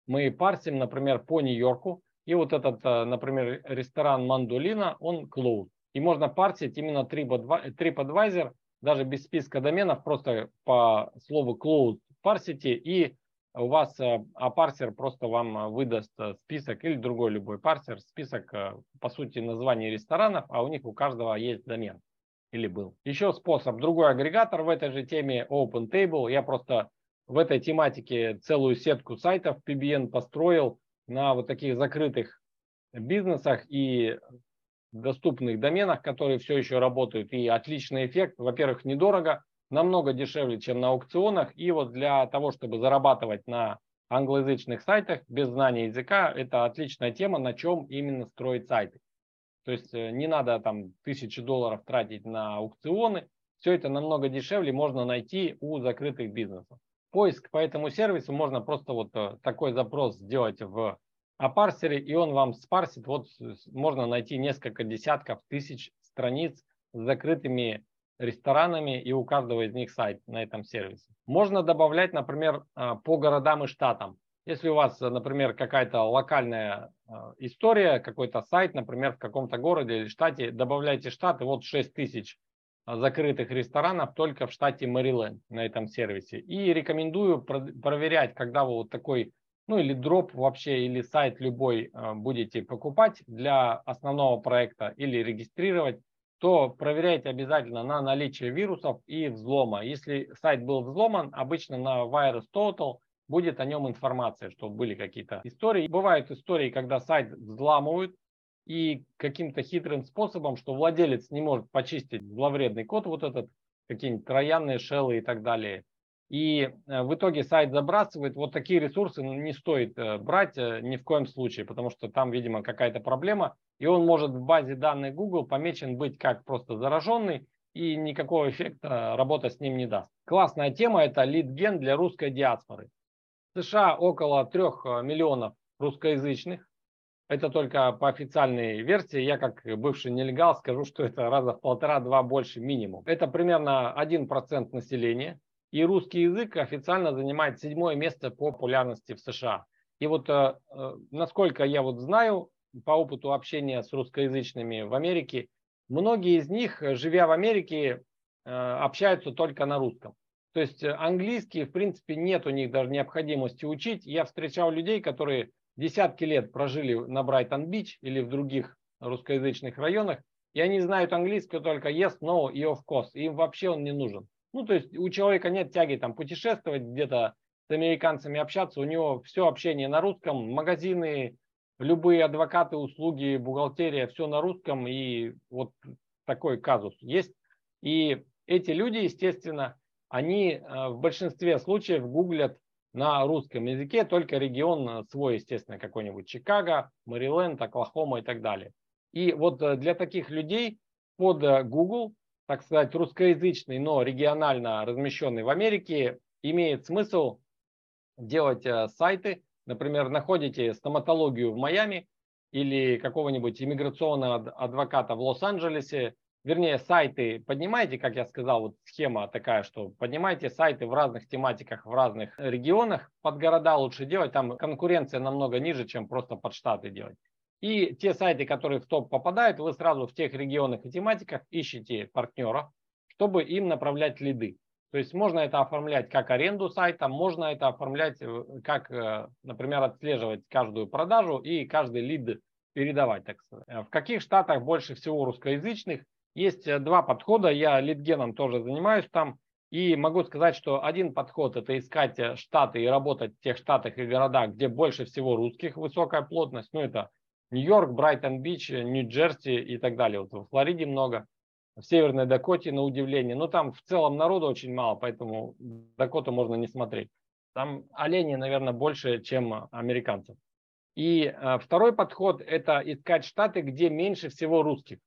S2: Мы парсим, например, по Нью-Йорку. И вот этот, э, например, ресторан Мандолина, он closed. И можно парсить именно TripAdvisor, даже без списка доменов, просто по слову closed парсите и у вас э, а парсер просто вам э, выдаст э, список или другой любой парсер, список, по сути, названий ресторанов, а у них у каждого есть домен или был. Еще способ, другой агрегатор в этой же теме OpenTable. Я просто в этой тематике целую сетку сайтов PBN построил на вот таких закрытых бизнесах и доступных доменах, которые все еще работают. И отличный эффект. Во-первых, недорого намного дешевле, чем на аукционах. И вот для того, чтобы зарабатывать на англоязычных сайтах без знания языка, это отличная тема, на чем именно строить сайты. То есть э, не надо там тысячи долларов тратить на аукционы. Все это намного дешевле можно найти у закрытых бизнесов. Поиск по этому сервису можно просто вот э, такой запрос сделать в апарсере, и он вам спарсит. Вот можно найти несколько десятков тысяч страниц с закрытыми ресторанами, и у каждого из них сайт на этом сервисе. Можно добавлять, например, а, по городам и штатам. Если у вас, например, какая-то локальная а, история, какой-то сайт, например, в каком-то городе или штате, добавляйте штат, и вот 6 тысяч а, закрытых ресторанов только в штате Мэриленд на этом сервисе. И рекомендую проверять, когда вы вот такой, ну или дроп вообще, или сайт любой будете покупать для основного проекта или регистрировать, то проверяйте обязательно на наличие вирусов и взлома. Если сайт был взломан, обычно на Virus Total будет о нем информация, что были какие-то истории. Бывают истории, когда сайт взламывают и каким-то хитрым способом, что владелец не может почистить зловредный код, вот этот, какие-нибудь троянные шеллы и так далее, и э, в итоге сайт забрасывает. Вот такие ресурсы не стоит э, брать э, ни в коем случае, потому что там, видимо, какая-то проблема. И он может в базе данных Google помечен быть как просто зараженный, и никакого эффекта работа с ним не даст. Классная тема – это лид-ген для русской диаспоры. В США около 3 миллионов русскоязычных. Это только по официальной версии. Я как бывший нелегал скажу, что это раза в полтора-два больше минимум. Это примерно 1% населения и русский язык официально занимает седьмое место по популярности в США. И вот э, э, насколько я вот знаю по опыту общения с русскоязычными в Америке, многие из них, живя в Америке, э, общаются только на русском. То есть английский, в принципе, нет у них даже необходимости учить. Я встречал людей, которые десятки лет прожили на Брайтон-Бич или в других русскоязычных районах, и они знают английский только yes, no и of course. Им вообще он не нужен. Ну, то есть у человека нет тяги там путешествовать где-то с американцами общаться, у него все общение на русском, магазины, любые адвокаты, услуги, бухгалтерия, все на русском, и вот такой казус есть. И эти люди, естественно, они э, в большинстве случаев гуглят на русском языке только регион свой, естественно, какой-нибудь Чикаго, Мэриленд, Оклахома и так далее. И вот э, для таких людей под э, Google так сказать, русскоязычный, но регионально размещенный в Америке, имеет смысл делать э, сайты. Например, находите стоматологию в Майами или какого-нибудь иммиграционного адвоката в Лос-Анджелесе, вернее, сайты поднимаете, как я сказал, вот схема такая, что поднимайте сайты в разных тематиках, в разных регионах, под города лучше делать, там конкуренция намного ниже, чем просто под штаты делать. И те сайты, которые в топ попадают, вы сразу в тех регионах и тематиках ищете партнеров, чтобы им направлять лиды. То есть можно это оформлять как аренду сайта, можно это оформлять э, как, э, например, отслеживать каждую продажу и каждый лид передавать, так сказать. Э, в каких штатах больше всего русскоязычных? Есть два подхода, я лидгеном тоже занимаюсь там. И могу сказать, что один подход – это искать штаты и работать в тех штатах и городах, где больше всего русских, высокая плотность. Ну, это Нью-Йорк, Брайтон-Бич, Нью-Джерси и так далее. Вот в Флориде много в Северной Дакоте, на удивление. Но там в целом народу очень мало, поэтому Дакоту можно не смотреть. Там оленей, наверное, больше, чем американцев. И э, второй подход – это искать штаты, где меньше всего русских.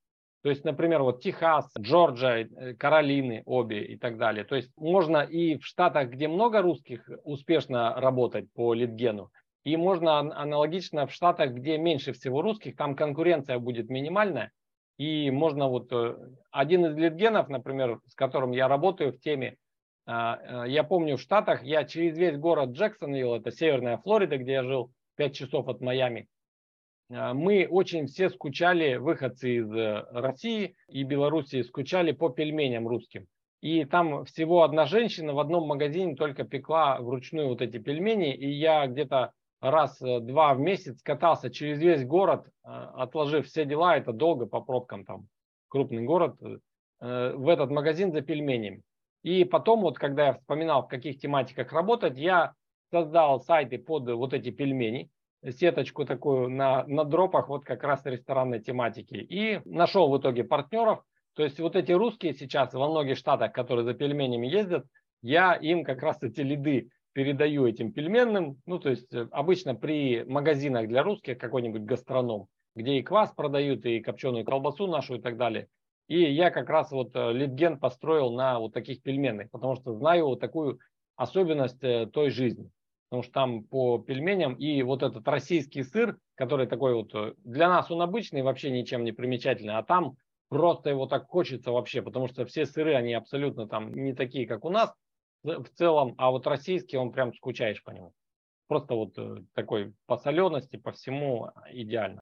S2: То есть, например, вот Техас, Джорджия, э, Каролины обе и так далее. То есть можно и в штатах, где много русских, успешно работать по литгену. И можно аналогично в штатах, где меньше всего русских, там конкуренция будет минимальная, и можно вот э, один из литгенов, например, с которым я работаю в теме, а, э, я помню в Штатах, я через весь город Джексонвилл, это северная Флорида, где я жил 5 часов от Майами, а, мы очень все скучали, выходцы из э, России и Белоруссии, скучали по пельменям русским. И там всего одна женщина в одном магазине только пекла вручную вот эти пельмени, и я где-то раз-два в месяц катался через весь город, э, отложив все дела, это долго по пробкам там, крупный город, э, в этот магазин за пельменями. И потом, вот когда я вспоминал, в каких тематиках работать, я создал сайты под вот эти пельмени, сеточку такую на, на дропах, вот как раз ресторанной тематики. И нашел в итоге партнеров. То есть вот эти русские сейчас во многих штатах, которые за пельменями ездят, я им как раз эти лиды передаю этим пельменным, ну, то есть э, обычно при магазинах для русских какой-нибудь гастроном, где и квас продают, и копченую колбасу нашу и так далее. И я как раз вот э, литген построил на вот таких пельменных, потому что знаю вот такую особенность э, той жизни. Потому что там по пельменям и вот этот российский сыр, который такой вот, для нас он обычный, вообще ничем не примечательный, а там просто его так хочется вообще, потому что все сыры, они абсолютно там не такие, как у нас, в целом, а вот российский, он прям скучаешь по нему. Просто вот э, такой по солености, по всему а, идеально.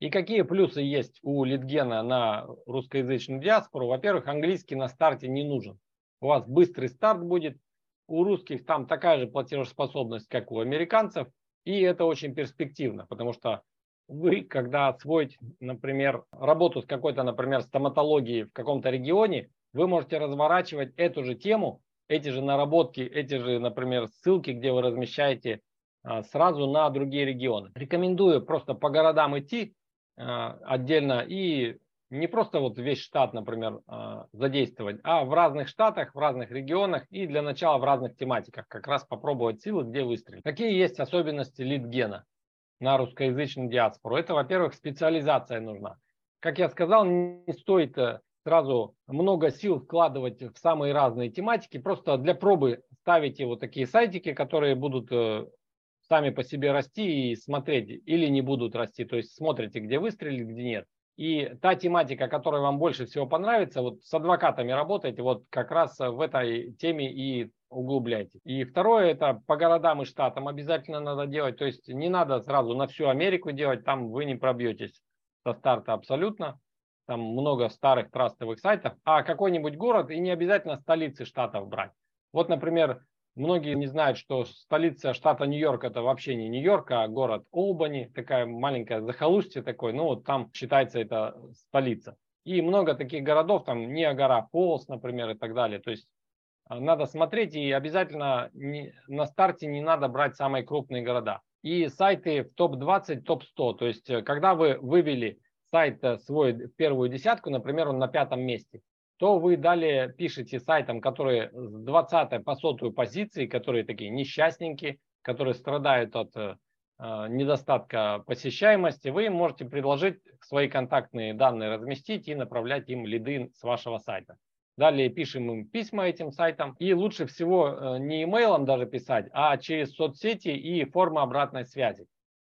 S2: И какие плюсы есть у Литгена на русскоязычную диаспору? Во-первых, английский на старте не нужен. У вас быстрый старт будет. У русских там такая же платежеспособность, как у американцев. И это очень перспективно, потому что вы, когда освоите, например, работу с какой-то, например, стоматологией в каком-то регионе, вы можете разворачивать эту же тему эти же наработки, эти же, например, ссылки, где вы размещаете а, сразу на другие регионы. Рекомендую просто по городам идти а, отдельно и не просто вот весь штат, например, а, задействовать, а в разных штатах, в разных регионах и для начала в разных тематиках как раз попробовать силы, где выстрелить. Какие есть особенности лидгена на русскоязычную диаспору? Это, во-первых, специализация нужна. Как я сказал, не стоит э, сразу много сил вкладывать в самые разные тематики. Просто для пробы ставите вот такие сайтики, которые будут э, сами по себе расти и смотреть или не будут расти. То есть смотрите, где выстрелить, где нет. И та тематика, которая вам больше всего понравится, вот с адвокатами работаете, вот как раз в этой теме и углубляйте. И второе, это по городам и штатам обязательно надо делать. То есть не надо сразу на всю Америку делать, там вы не пробьетесь со старта абсолютно там много старых трастовых сайтов, а какой-нибудь город и не обязательно столицы штатов брать. Вот, например, многие не знают, что столица штата Нью-Йорк это вообще не Нью-Йорк, а город Олбани, такая маленькая захолустье такой, ну вот там считается это столица. И много таких городов, там Ниагара Фолс, например, и так далее. То есть а, надо смотреть и обязательно не, на старте не надо брать самые крупные города. И сайты в топ-20, топ-100. То есть э, когда вы вывели сайт э, свой в первую десятку, например, он на пятом месте, то вы далее пишете сайтам, которые с 20 по сотую позиции, которые такие несчастненькие, которые страдают от э, э, недостатка посещаемости, вы можете предложить свои контактные данные разместить и направлять им лиды с вашего сайта. Далее пишем им письма этим сайтам. И лучше всего не имейлом даже писать, а через соцсети и формы обратной связи.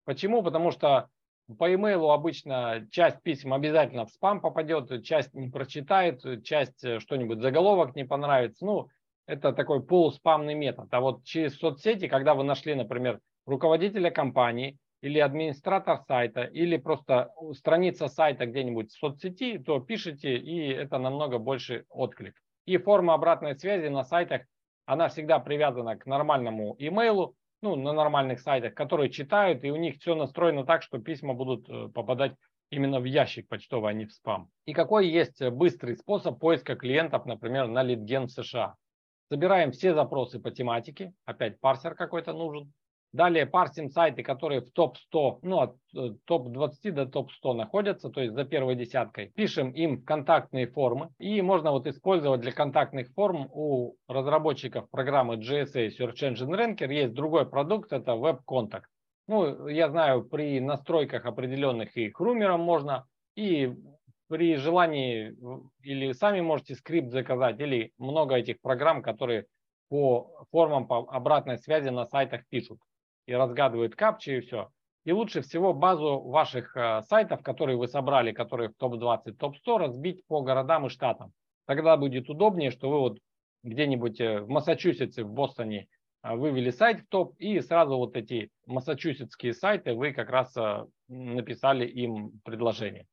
S2: Почему? Потому что по имейлу обычно часть писем обязательно в спам попадет, часть не прочитает, часть э, что-нибудь заголовок не понравится. Ну, это такой полуспамный метод. А вот через соцсети, когда вы нашли, например, руководителя компании или администратор сайта, или просто страница сайта где-нибудь в соцсети, то пишите, и это намного больше отклик. И форма обратной связи на сайтах, она всегда привязана к нормальному имейлу, ну, на нормальных сайтах, которые читают, и у них все настроено так, что письма будут э, попадать именно в ящик почтовый, а не в спам. И какой есть быстрый способ поиска клиентов, например, на LeadGen в США? Собираем все запросы по тематике, опять парсер какой-то нужен, Далее парсим сайты, которые в топ-100, ну от э, топ-20 до топ-100 находятся, то есть за первой десяткой. Пишем им контактные формы. И можно вот использовать для контактных форм у разработчиков программы GSA Search Engine Ranker есть другой продукт, это Web Contact. Ну, я знаю, при настройках определенных и хрумером можно, и при желании или сами можете скрипт заказать, или много этих программ, которые по формам по обратной связи на сайтах пишут и разгадывают капчи и все. И лучше всего базу ваших э, сайтов, которые вы собрали, которые в топ-20, топ-100, разбить по городам и штатам. Тогда будет удобнее, что вы вот где-нибудь э, в Массачусетсе, в Бостоне э, вывели сайт в топ, и сразу вот эти массачусетские сайты вы как раз написали им предложение.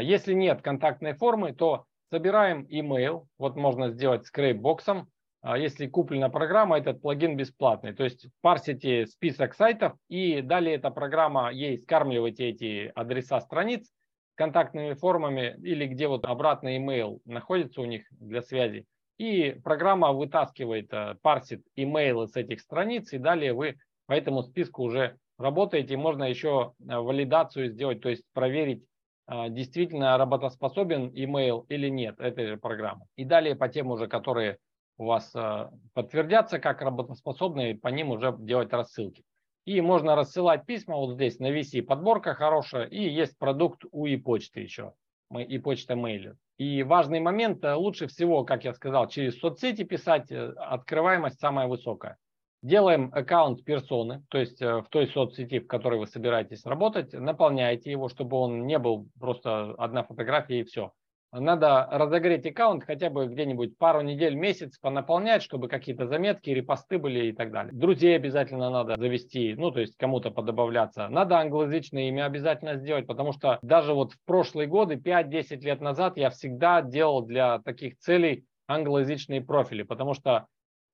S2: Если нет контактной формы, то собираем email. Вот можно сделать скрейпбоксом. А если куплена программа, этот плагин бесплатный. То есть парсите список сайтов и далее эта программа, ей скармливаете эти адреса страниц контактными формами или где вот обратный email находится у них для связи. И программа вытаскивает, э, парсит имейлы с этих страниц, и далее вы по этому списку уже работаете. Можно еще э, валидацию сделать, то есть проверить, э, действительно работоспособен email или нет этой же программы. И далее по тем уже, которые у вас э, подтвердятся как работоспособные, по ним уже делать рассылки. И можно рассылать письма вот здесь на VC подборка хорошая, и есть продукт у e-почты еще, и почта мейлер. И важный момент, э, лучше всего, как я сказал, через соцсети писать, э, открываемость самая высокая. Делаем аккаунт персоны, то есть в той соцсети, в которой вы собираетесь работать, наполняете его, чтобы он не был просто одна фотография и все надо разогреть аккаунт хотя бы где-нибудь пару недель, месяц понаполнять, чтобы какие-то заметки, репосты были и так далее. Друзей обязательно надо завести, ну, то есть кому-то подобавляться. Надо англоязычное имя обязательно сделать, потому что даже вот в прошлые годы, 5-10 лет назад, я всегда делал для таких целей англоязычные профили, потому что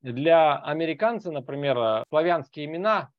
S2: для американца, например, славянские имена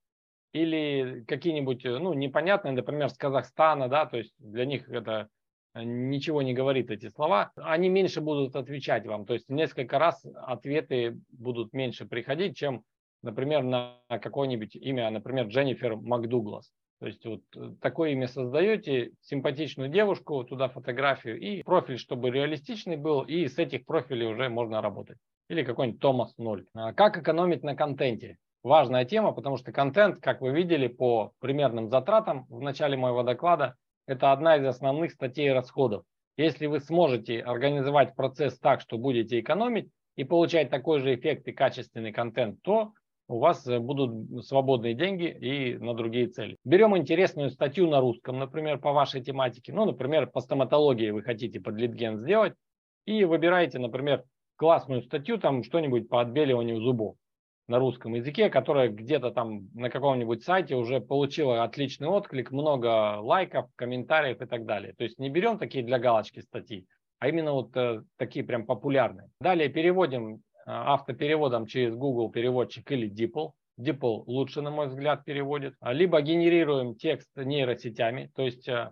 S2: или какие-нибудь, ну, непонятные, например, с Казахстана, да, то есть для них это ничего не говорит эти слова, они меньше будут отвечать вам. То есть несколько раз ответы будут меньше приходить, чем, например, на какое-нибудь имя, например, Дженнифер МакДуглас. То есть вот э, такое имя создаете, симпатичную девушку, туда фотографию и профиль, чтобы реалистичный был, и с этих профилей уже можно работать. Или какой-нибудь Томас 0. А как экономить на контенте? Важная тема, потому что контент, как вы видели по примерным затратам в начале моего доклада, это одна из основных статей расходов. Если вы сможете организовать процесс так, что будете экономить и получать такой же эффект и качественный контент, то у вас э, будут свободные деньги и на другие цели. Берем интересную статью на русском, например, по вашей тематике. Ну, например, по стоматологии вы хотите под литген сделать. И выбираете, например, классную статью, там что-нибудь по отбеливанию зубов на русском языке, которая где-то там на каком-нибудь сайте уже получила отличный отклик, много лайков, комментариев и так далее. То есть не берем такие для галочки статьи, а именно вот э, такие прям популярные. Далее переводим э, автопереводом через Google переводчик или DeepL. DeepL лучше, на мой взгляд, переводит. Либо генерируем текст нейросетями, то есть э,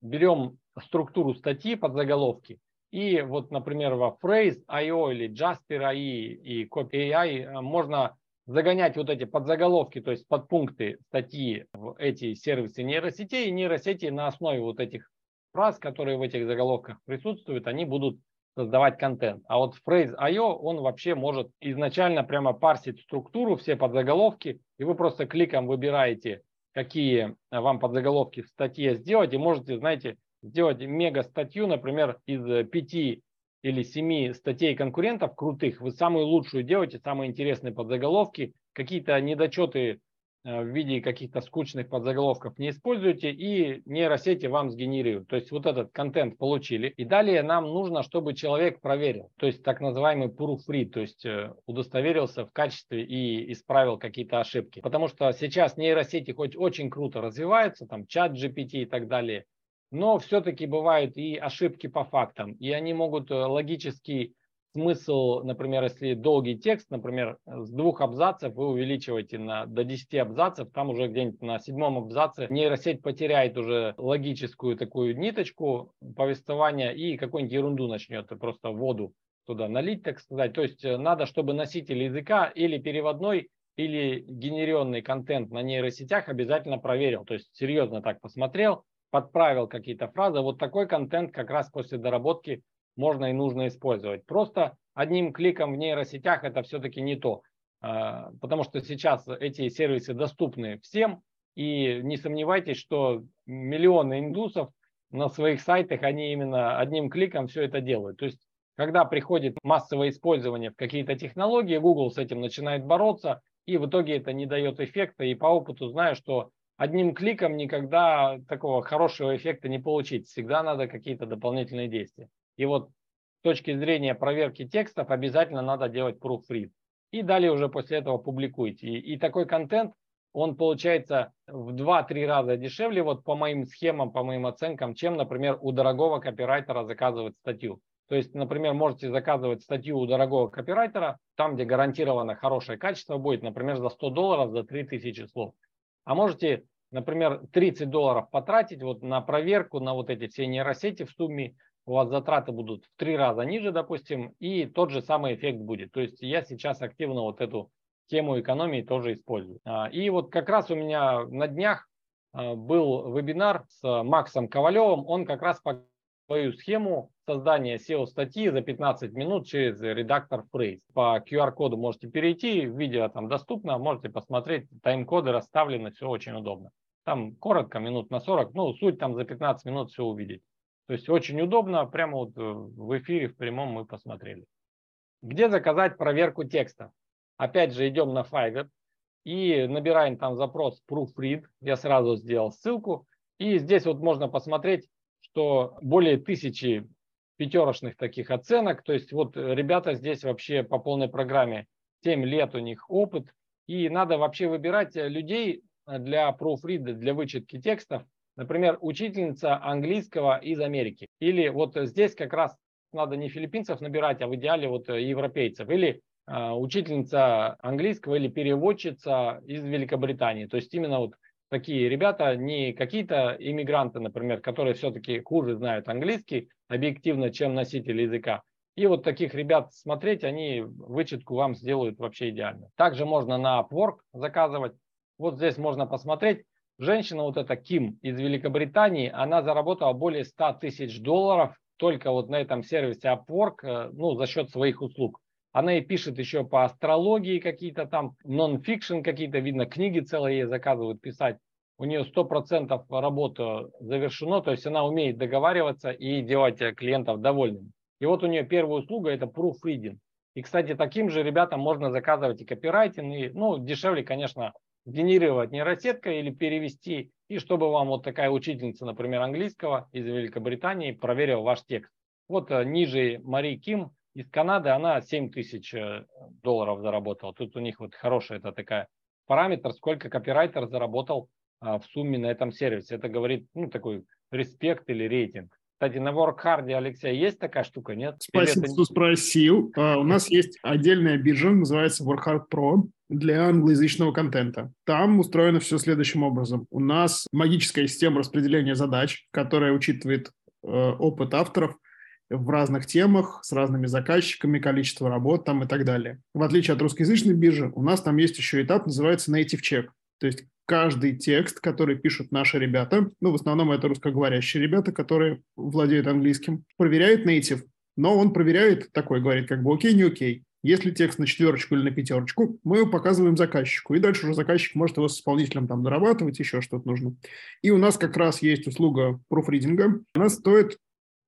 S2: берем структуру статьи под заголовки и вот, например, во Phrase.io или Jasper.ai и Copy.ai э, можно загонять вот эти подзаголовки, то есть подпункты статьи в эти сервисы нейросетей, и нейросети на основе вот этих фраз, которые в этих заголовках присутствуют, они будут создавать контент. А вот Phrase.io, он вообще может изначально прямо парсить структуру, все подзаголовки, и вы просто кликом выбираете, какие вам подзаголовки в статье сделать, и можете, знаете, сделать мега статью, например, из э, пяти или семи статей конкурентов крутых, вы самую лучшую делаете, самые интересные подзаголовки, какие-то недочеты Э, в виде каких-то скучных подзаголовков не используйте, и нейросети вам сгенерируют. То есть вот этот контент получили. И далее нам нужно, чтобы человек проверил. То есть так называемый proofread, то есть э, удостоверился в качестве и исправил какие-то ошибки. Потому что сейчас нейросети хоть очень круто развиваются, там чат GPT и так далее, но все-таки бывают и ошибки по фактам, и они могут э, логически смысл, например, если долгий текст, например, с двух абзацев вы увеличиваете на, до 10 абзацев, там уже где-нибудь на седьмом абзаце нейросеть потеряет уже логическую такую ниточку повествования и какую-нибудь ерунду начнет, просто воду туда налить, так сказать. То есть э, надо, чтобы носитель языка или переводной, или генерированный контент на нейросетях обязательно проверил. То есть серьезно так посмотрел, подправил какие-то фразы. Вот такой контент как раз после доработки можно и нужно использовать. Просто одним кликом в нейросетях это все-таки не то, а, потому что сейчас эти сервисы доступны всем, и не сомневайтесь, что миллионы индусов на своих сайтах, они именно одним кликом все это делают. То есть, когда приходит массовое использование в какие-то технологии, Google с этим начинает бороться, и в итоге это не дает эффекта. И по опыту знаю, что одним кликом никогда такого хорошего эффекта не получить. Всегда надо какие-то дополнительные действия. И вот с точки зрения проверки текстов обязательно надо делать proofread. И далее уже после этого публикуйте. И, и такой контент, он получается в 2-3 раза дешевле, вот по моим схемам, по моим оценкам, чем, например, у дорогого копирайтера заказывать статью. То есть, например, можете заказывать статью у дорогого копирайтера, там, где гарантированно хорошее качество будет, например, за 100 долларов, за 3000 слов. А можете, например, 30 долларов потратить вот на проверку, на вот эти все нейросети в сумме, у вас затраты будут в три раза ниже, допустим, и тот же самый эффект будет. То есть я сейчас активно вот эту тему экономии тоже использую. А, и вот как раз у меня на днях а, был вебинар с Максом Ковалевым, он как раз по свою схему создания SEO-статьи за 15 минут через редактор Phrase. По QR-коду можете перейти, видео там доступно, можете посмотреть, тайм-коды расставлены, все очень удобно. Там коротко, минут на 40, ну, суть там за 15 минут все увидеть. То есть очень удобно, прямо вот э, в эфире в прямом мы посмотрели. Где заказать проверку текста? Опять же идем на Fiverr и набираем там запрос proofread. Я сразу сделал ссылку. И здесь вот можно посмотреть, что более тысячи пятерочных таких оценок. То есть вот ребята здесь вообще по полной программе 7 лет у них опыт. И надо вообще выбирать людей для proofread, для вычетки текстов, Например, учительница английского из Америки. Или вот здесь как раз надо не филиппинцев набирать, а в идеале вот э, европейцев. Или э, учительница английского или переводчица из Великобритании. То есть именно вот такие ребята, не какие-то иммигранты, например, которые все-таки хуже знают английский объективно, чем носители языка. И вот таких ребят смотреть, они вычетку вам сделают вообще идеально. Также можно на Upwork заказывать. Вот здесь можно посмотреть, Женщина, вот эта Ким из Великобритании, она заработала более 100 тысяч долларов только вот на этом сервисе Upwork, э, ну, за счет своих услуг. Она и пишет еще по астрологии какие-то там, нон-фикшн какие-то, видно, книги целые ей заказывают писать. У нее 100% работа завершено, то есть она умеет договариваться и делать клиентов довольными. И вот у нее первая услуга – это proofreading. И, кстати, таким же ребятам можно заказывать и копирайтинг, и, ну, дешевле, конечно, генерировать нейросеткой или перевести, и чтобы вам вот такая учительница, например, английского из Великобритании проверила ваш текст. Вот э, ниже Мари Ким из Канады, она 7 тысяч э, долларов заработала. Тут у них вот хорошая это такая параметр, сколько копирайтер заработал в сумме на этом сервисе. Это говорит, ну, такой респект или рейтинг. Кстати, на WorkHard, Алексей, есть такая штука, нет?
S3: Спасибо, что спросил. Uh, у нас есть отдельная биржа, называется WorkHard Pro для англоязычного контента. Там устроено все следующим образом. У нас магическая система распределения задач, которая учитывает э, опыт авторов в разных темах, с разными заказчиками, количество работ там и так далее. В отличие от русскоязычной биржи, у нас там есть еще этап, называется native check. То есть каждый текст, который пишут наши ребята, ну, в основном это русскоговорящие ребята, которые владеют английским, проверяет native, но он проверяет такой, говорит, как бы окей, не окей. Если текст на четверочку или на пятерочку, мы его показываем заказчику, и дальше уже заказчик может его с исполнителем там дорабатывать, еще что-то нужно. И у нас как раз есть услуга пруфридинга. Она стоит,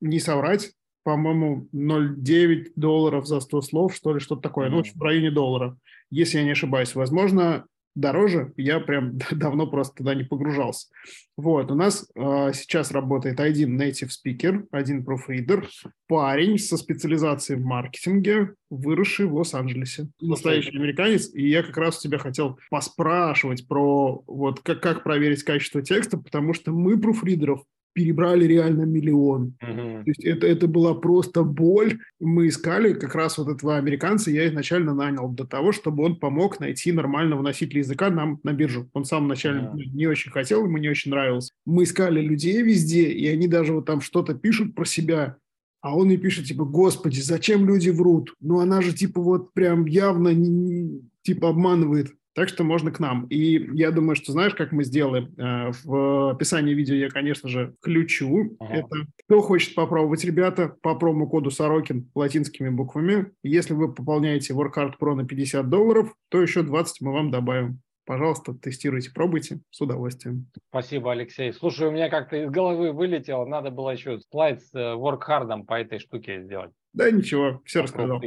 S3: не соврать, по-моему, 0,9 долларов за 100 слов, что ли, что-то такое. Mm-hmm. Ну, в районе доллара, если я не ошибаюсь. Возможно, дороже, я прям давно просто туда не погружался. Вот, у нас э, сейчас работает один native speaker, один proofreader, парень со специализацией в маркетинге, выросший в Лос-Анджелесе. Настоящий американец, и я как раз у тебя хотел поспрашивать про вот как, как проверить качество текста, потому что мы пруфридеров перебрали реально миллион. Uh-huh. То есть это, это была просто боль. Мы искали как раз вот этого американца, я изначально нанял для того, чтобы он помог найти нормального носителя языка нам на биржу. Он сам вначале uh-huh. не очень хотел, ему не очень нравился. Мы искали людей везде, и они даже вот там что-то пишут про себя, а он и пишет, типа, господи, зачем люди врут? Ну, она же, типа, вот прям явно, не, не, типа, обманывает. Так что можно к нам. И я думаю, что знаешь, как мы сделаем? Э, в описании видео я, конечно же, включу. Ага. Это кто хочет попробовать, ребята, по промокоду Сорокин латинскими буквами. Если вы пополняете WorkHard Pro на 50 долларов, то еще 20 мы вам добавим. Пожалуйста, тестируйте, пробуйте с удовольствием.
S2: Спасибо, Алексей. Слушай, у меня как-то из головы вылетело, надо было еще слайд с э, WorkHard по этой штуке сделать.
S3: Да ничего, все рассказал.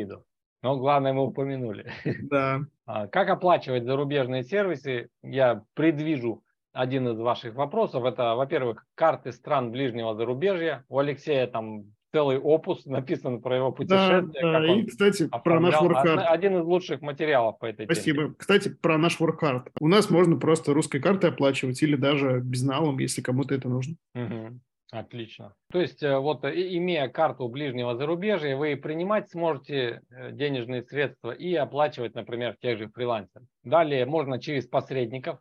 S2: Но главное, мы упомянули.
S3: Да.
S2: А, как оплачивать зарубежные сервисы? Я предвижу один из ваших вопросов. Это, во-первых, карты стран ближнего зарубежья. У Алексея там целый опус написан про его путешествие.
S3: Да, да. и, кстати, про наш WorkHard.
S2: Один из лучших материалов по этой
S3: Спасибо. теме. Кстати, про наш WorkHard. У нас можно просто русской картой оплачивать или даже безналом, если кому-то это нужно.
S2: Угу. Отлично. То есть э, вот э, имея карту ближнего зарубежья, вы принимать сможете э, денежные средства и оплачивать, например, тех же фрилансеров. Далее можно через посредников.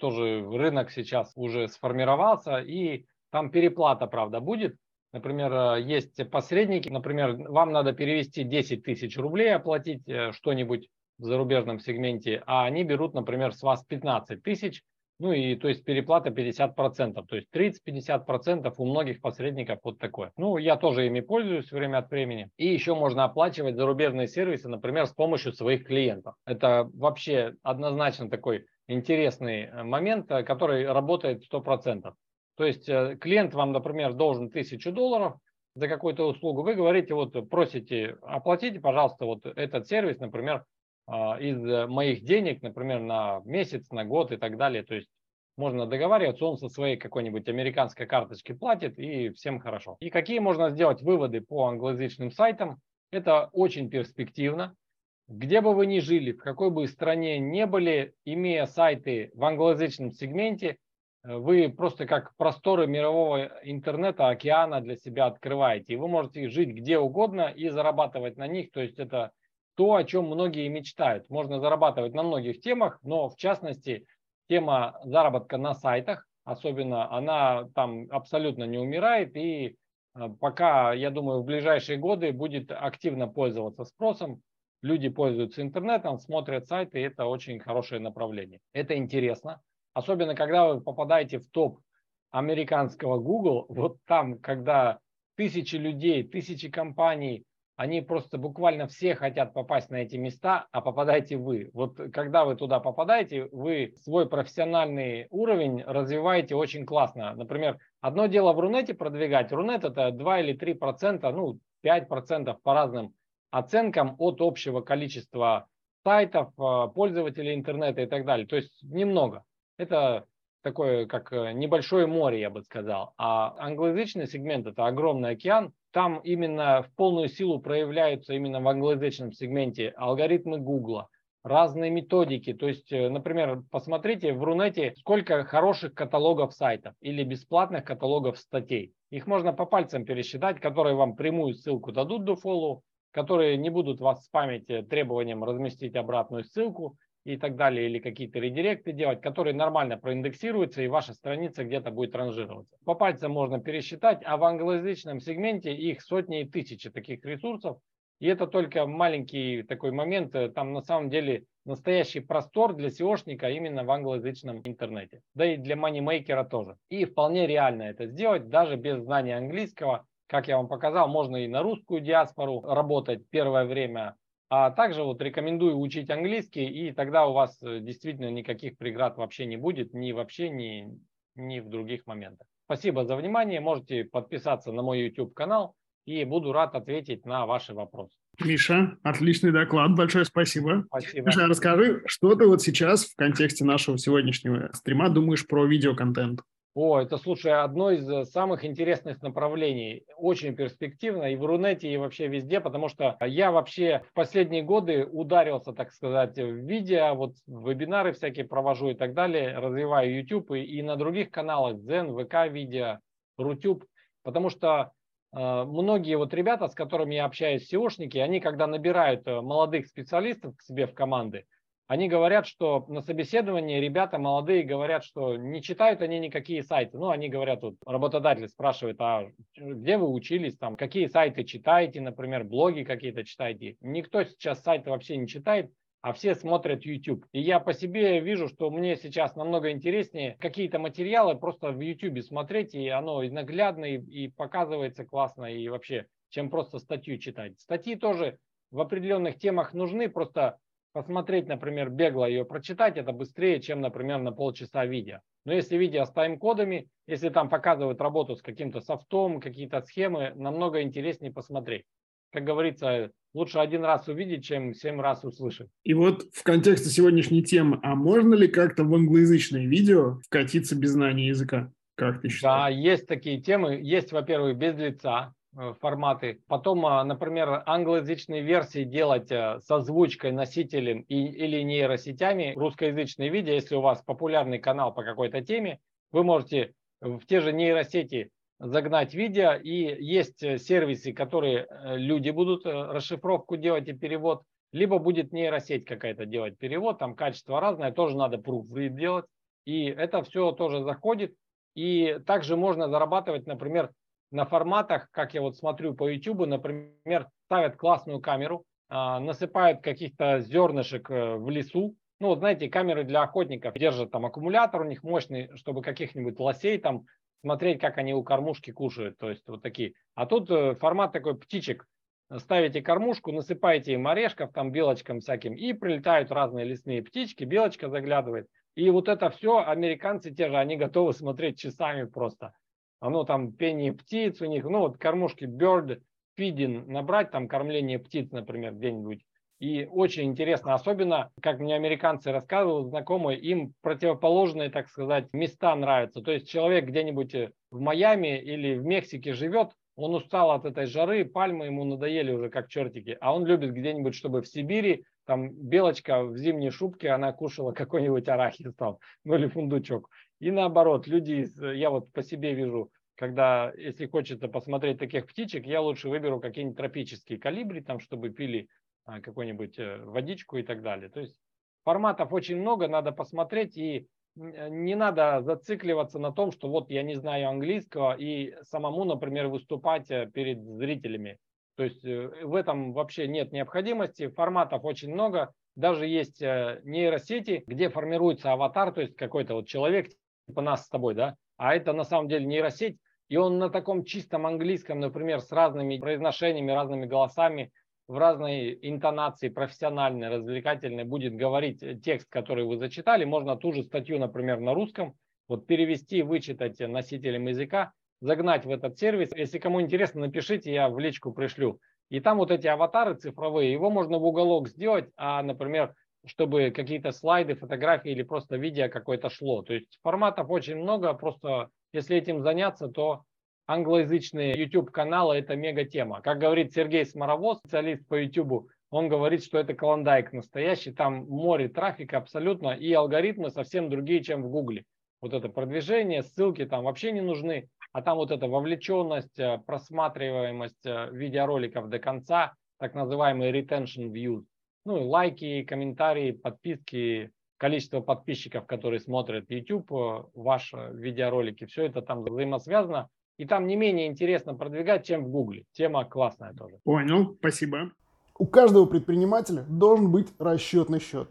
S2: Тоже рынок сейчас уже сформировался и там переплата, правда, будет. Например, есть посредники, например, вам надо перевести 10 тысяч рублей, оплатить что-нибудь в зарубежном сегменте, а они берут, например, с вас 15 тысяч, ну и то есть переплата 50%, то есть 30-50% у многих посредников вот такое. Ну, я тоже ими пользуюсь время от времени. И еще можно оплачивать зарубежные сервисы, например, с помощью своих клиентов. Это вообще однозначно такой интересный э, момент, э, который работает 100%. То есть э, клиент вам, например, должен 1000 долларов за какую-то услугу. Вы говорите, вот просите, оплатите, пожалуйста, вот этот сервис, например, из э, моих денег, например, на месяц, на год и так далее. То есть можно договариваться, он со своей какой-нибудь американской карточки платит, и всем хорошо. И какие можно сделать выводы по англоязычным сайтам? Это очень перспективно. Где бы вы ни жили, в какой бы стране не были, имея сайты в англоязычном сегменте, э, вы просто как просторы мирового интернета, океана для себя открываете. И вы можете жить где угодно и зарабатывать на них. То есть это то, о чем многие мечтают. Можно зарабатывать на многих темах, но в частности тема заработка на сайтах, особенно она там абсолютно не умирает и э, пока, я думаю, в ближайшие годы будет активно пользоваться спросом. Люди пользуются интернетом, смотрят сайты, и это очень хорошее направление. Это интересно, особенно когда вы попадаете в топ американского Google, вот там, когда тысячи людей, тысячи компаний они просто буквально все хотят попасть на эти места, а попадаете вы. Вот когда вы туда попадаете, вы свой профессиональный уровень развиваете очень классно. Например, одно дело в Рунете продвигать. Рунет это 2 или 3 процента, ну 5 процентов по разным оценкам от общего количества сайтов, э, пользователей интернета и так далее. То есть немного. Это такое, как э, небольшое море, я бы сказал. А англоязычный сегмент – это огромный океан, там именно в полную силу проявляются именно в англоязычном сегменте алгоритмы Гугла, разные методики. То есть, э, например, посмотрите в Рунете, сколько хороших каталогов сайтов или бесплатных каталогов статей. Их можно по пальцам пересчитать, которые вам прямую ссылку дадут до фоллоу, которые не будут вас спамить э, требованием разместить обратную ссылку и так далее, или какие-то редиректы делать, которые нормально проиндексируются, и ваша страница где-то будет ранжироваться. По пальцам можно пересчитать, а в англоязычном сегменте их сотни и тысячи таких ресурсов, и это только маленький такой момент, там на самом деле настоящий простор для SEOшника именно в англоязычном интернете, да и для манимейкера тоже. И вполне реально это сделать, даже без знания английского, как я вам показал, можно и на русскую диаспору работать первое время, а также вот рекомендую учить английский, и тогда у вас э, действительно никаких преград вообще не будет, ни вообще, ни, ни в других моментах. Спасибо за внимание. Можете подписаться на мой YouTube канал и буду рад ответить на ваши вопросы.
S3: Миша, отличный доклад, большое спасибо.
S2: Спасибо.
S3: Миша, расскажи, что ты вот сейчас в контексте нашего сегодняшнего стрима думаешь про видеоконтент?
S2: О, это, слушай, одно из э, самых интересных направлений. Очень перспективно и в Рунете, и вообще везде, потому что я вообще в последние годы ударился, так сказать, в видео, вот вебинары всякие провожу и так далее, развиваю YouTube и, и на других каналах, Zen, ВК видео, Рутюб, потому что э, многие вот ребята, с которыми я общаюсь, SEOшники, они когда набирают э, молодых специалистов к себе в команды, они говорят, что на собеседовании ребята молодые говорят, что не читают они никакие сайты. Ну, они говорят, вот работодатель спрашивает, а где вы учились, там, какие сайты читаете, например, блоги какие-то читаете. Никто сейчас сайты вообще не читает, а все смотрят YouTube. И я по себе вижу, что мне сейчас намного интереснее какие-то материалы просто в YouTube смотреть, и оно и наглядно, и, и показывается классно, и вообще, чем просто статью читать. Статьи тоже в определенных темах нужны, просто посмотреть, например, бегло ее прочитать, это быстрее, чем, например, на полчаса видео. Но если видео с тайм-кодами, если там показывают работу с каким-то софтом, какие-то схемы, намного интереснее посмотреть. Как говорится, лучше один раз увидеть, чем семь раз услышать.
S3: И вот в контексте сегодняшней темы, а можно ли как-то в англоязычное видео вкатиться без знания языка? Как ты считаешь?
S2: Да, есть такие темы. Есть, во-первых, без лица. Э, форматы. Потом, а, например, англоязычные версии делать э, с озвучкой носителем и, или нейросетями. Русскоязычные видео, если у вас популярный канал по какой-то теме, вы можете в те же нейросети загнать видео. И есть э, сервисы, которые люди будут расшифровку делать и перевод. Либо будет нейросеть какая-то делать перевод, там качество разное, тоже надо proofread делать. И это все тоже заходит. И также можно зарабатывать, например, на форматах, как я вот смотрю по YouTube, например, ставят классную камеру, а, насыпают каких-то зернышек э, в лесу. Ну, вот знаете, камеры для охотников держат там аккумулятор у них мощный, чтобы каких-нибудь лосей там смотреть, как они у кормушки кушают. То есть вот такие. А тут э, формат такой птичек. Ставите кормушку, насыпаете им орешков, там белочкам всяким, и прилетают разные лесные птички, белочка заглядывает. И вот это все американцы те же, они готовы смотреть часами просто оно там пение птиц у них, ну вот кормушки bird feeding набрать, там кормление птиц, например, где-нибудь. И очень интересно, особенно, как мне американцы рассказывают, знакомые, им противоположные, так сказать, места нравятся. То есть человек где-нибудь э, в Майами или в Мексике живет, он устал от этой жары, пальмы ему надоели уже как чертики, а он любит где-нибудь, чтобы в Сибири, там белочка в зимней шубке, она кушала какой-нибудь арахис там, ну или фундучок. И наоборот, люди, я вот по себе вижу, когда, если хочется посмотреть таких птичек, я лучше выберу какие-нибудь тропические калибри, там, чтобы пили а, какую-нибудь э, водичку и так далее. То есть форматов очень много, надо посмотреть, и э, не надо зацикливаться на том, что вот я не знаю английского, и самому, например, выступать э, перед зрителями. То есть в этом вообще нет необходимости, форматов очень много, даже есть нейросети, где формируется аватар, то есть какой-то вот человек, типа нас с тобой, да, а это на самом деле нейросеть, и он на таком чистом английском, например, с разными произношениями, разными голосами, в разной интонации, профессиональной, развлекательной, будет говорить текст, который вы зачитали. Можно ту же статью, например, на русском, вот перевести, вычитать носителем языка, загнать в этот сервис. Если кому интересно, напишите, я в личку пришлю. И там вот эти аватары цифровые, его можно в уголок сделать, а, например, чтобы какие-то слайды, фотографии или просто видео какое-то шло. То есть форматов очень много, просто если этим заняться, то англоязычные YouTube-каналы – это мега тема. Как говорит Сергей Сморовоз, специалист по YouTube, он говорит, что это клондайк настоящий, там море трафика абсолютно, и алгоритмы совсем другие, чем в Гугле. Вот это продвижение, ссылки там вообще не нужны, а там вот эта вовлеченность, э, просматриваемость э, видеороликов до конца, так называемый retention views – ну, лайки, комментарии, подписки, количество подписчиков, которые смотрят YouTube, э, ваши видеоролики, все это там взаимосвязано. И там не менее интересно продвигать, чем в Гугле. Тема классная тоже.
S3: Понял, спасибо.
S1: У каждого предпринимателя должен быть расчетный счет.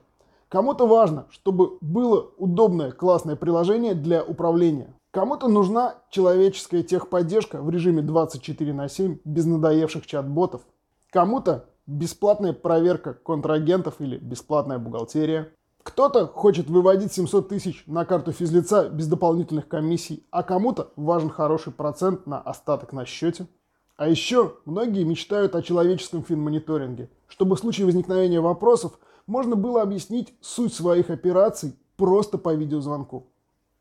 S1: Кому-то важно, чтобы было удобное, классное приложение для управления. Кому-то нужна человеческая техподдержка в режиме 24 на 7 без надоевших чат-ботов. Кому-то бесплатная проверка контрагентов или бесплатная бухгалтерия. Кто-то хочет выводить 700 тысяч на карту физлица без дополнительных комиссий, а кому-то важен хороший процент на остаток на счете. А еще многие мечтают о человеческом финмониторинге, чтобы в случае возникновения вопросов можно было объяснить суть своих операций просто по видеозвонку.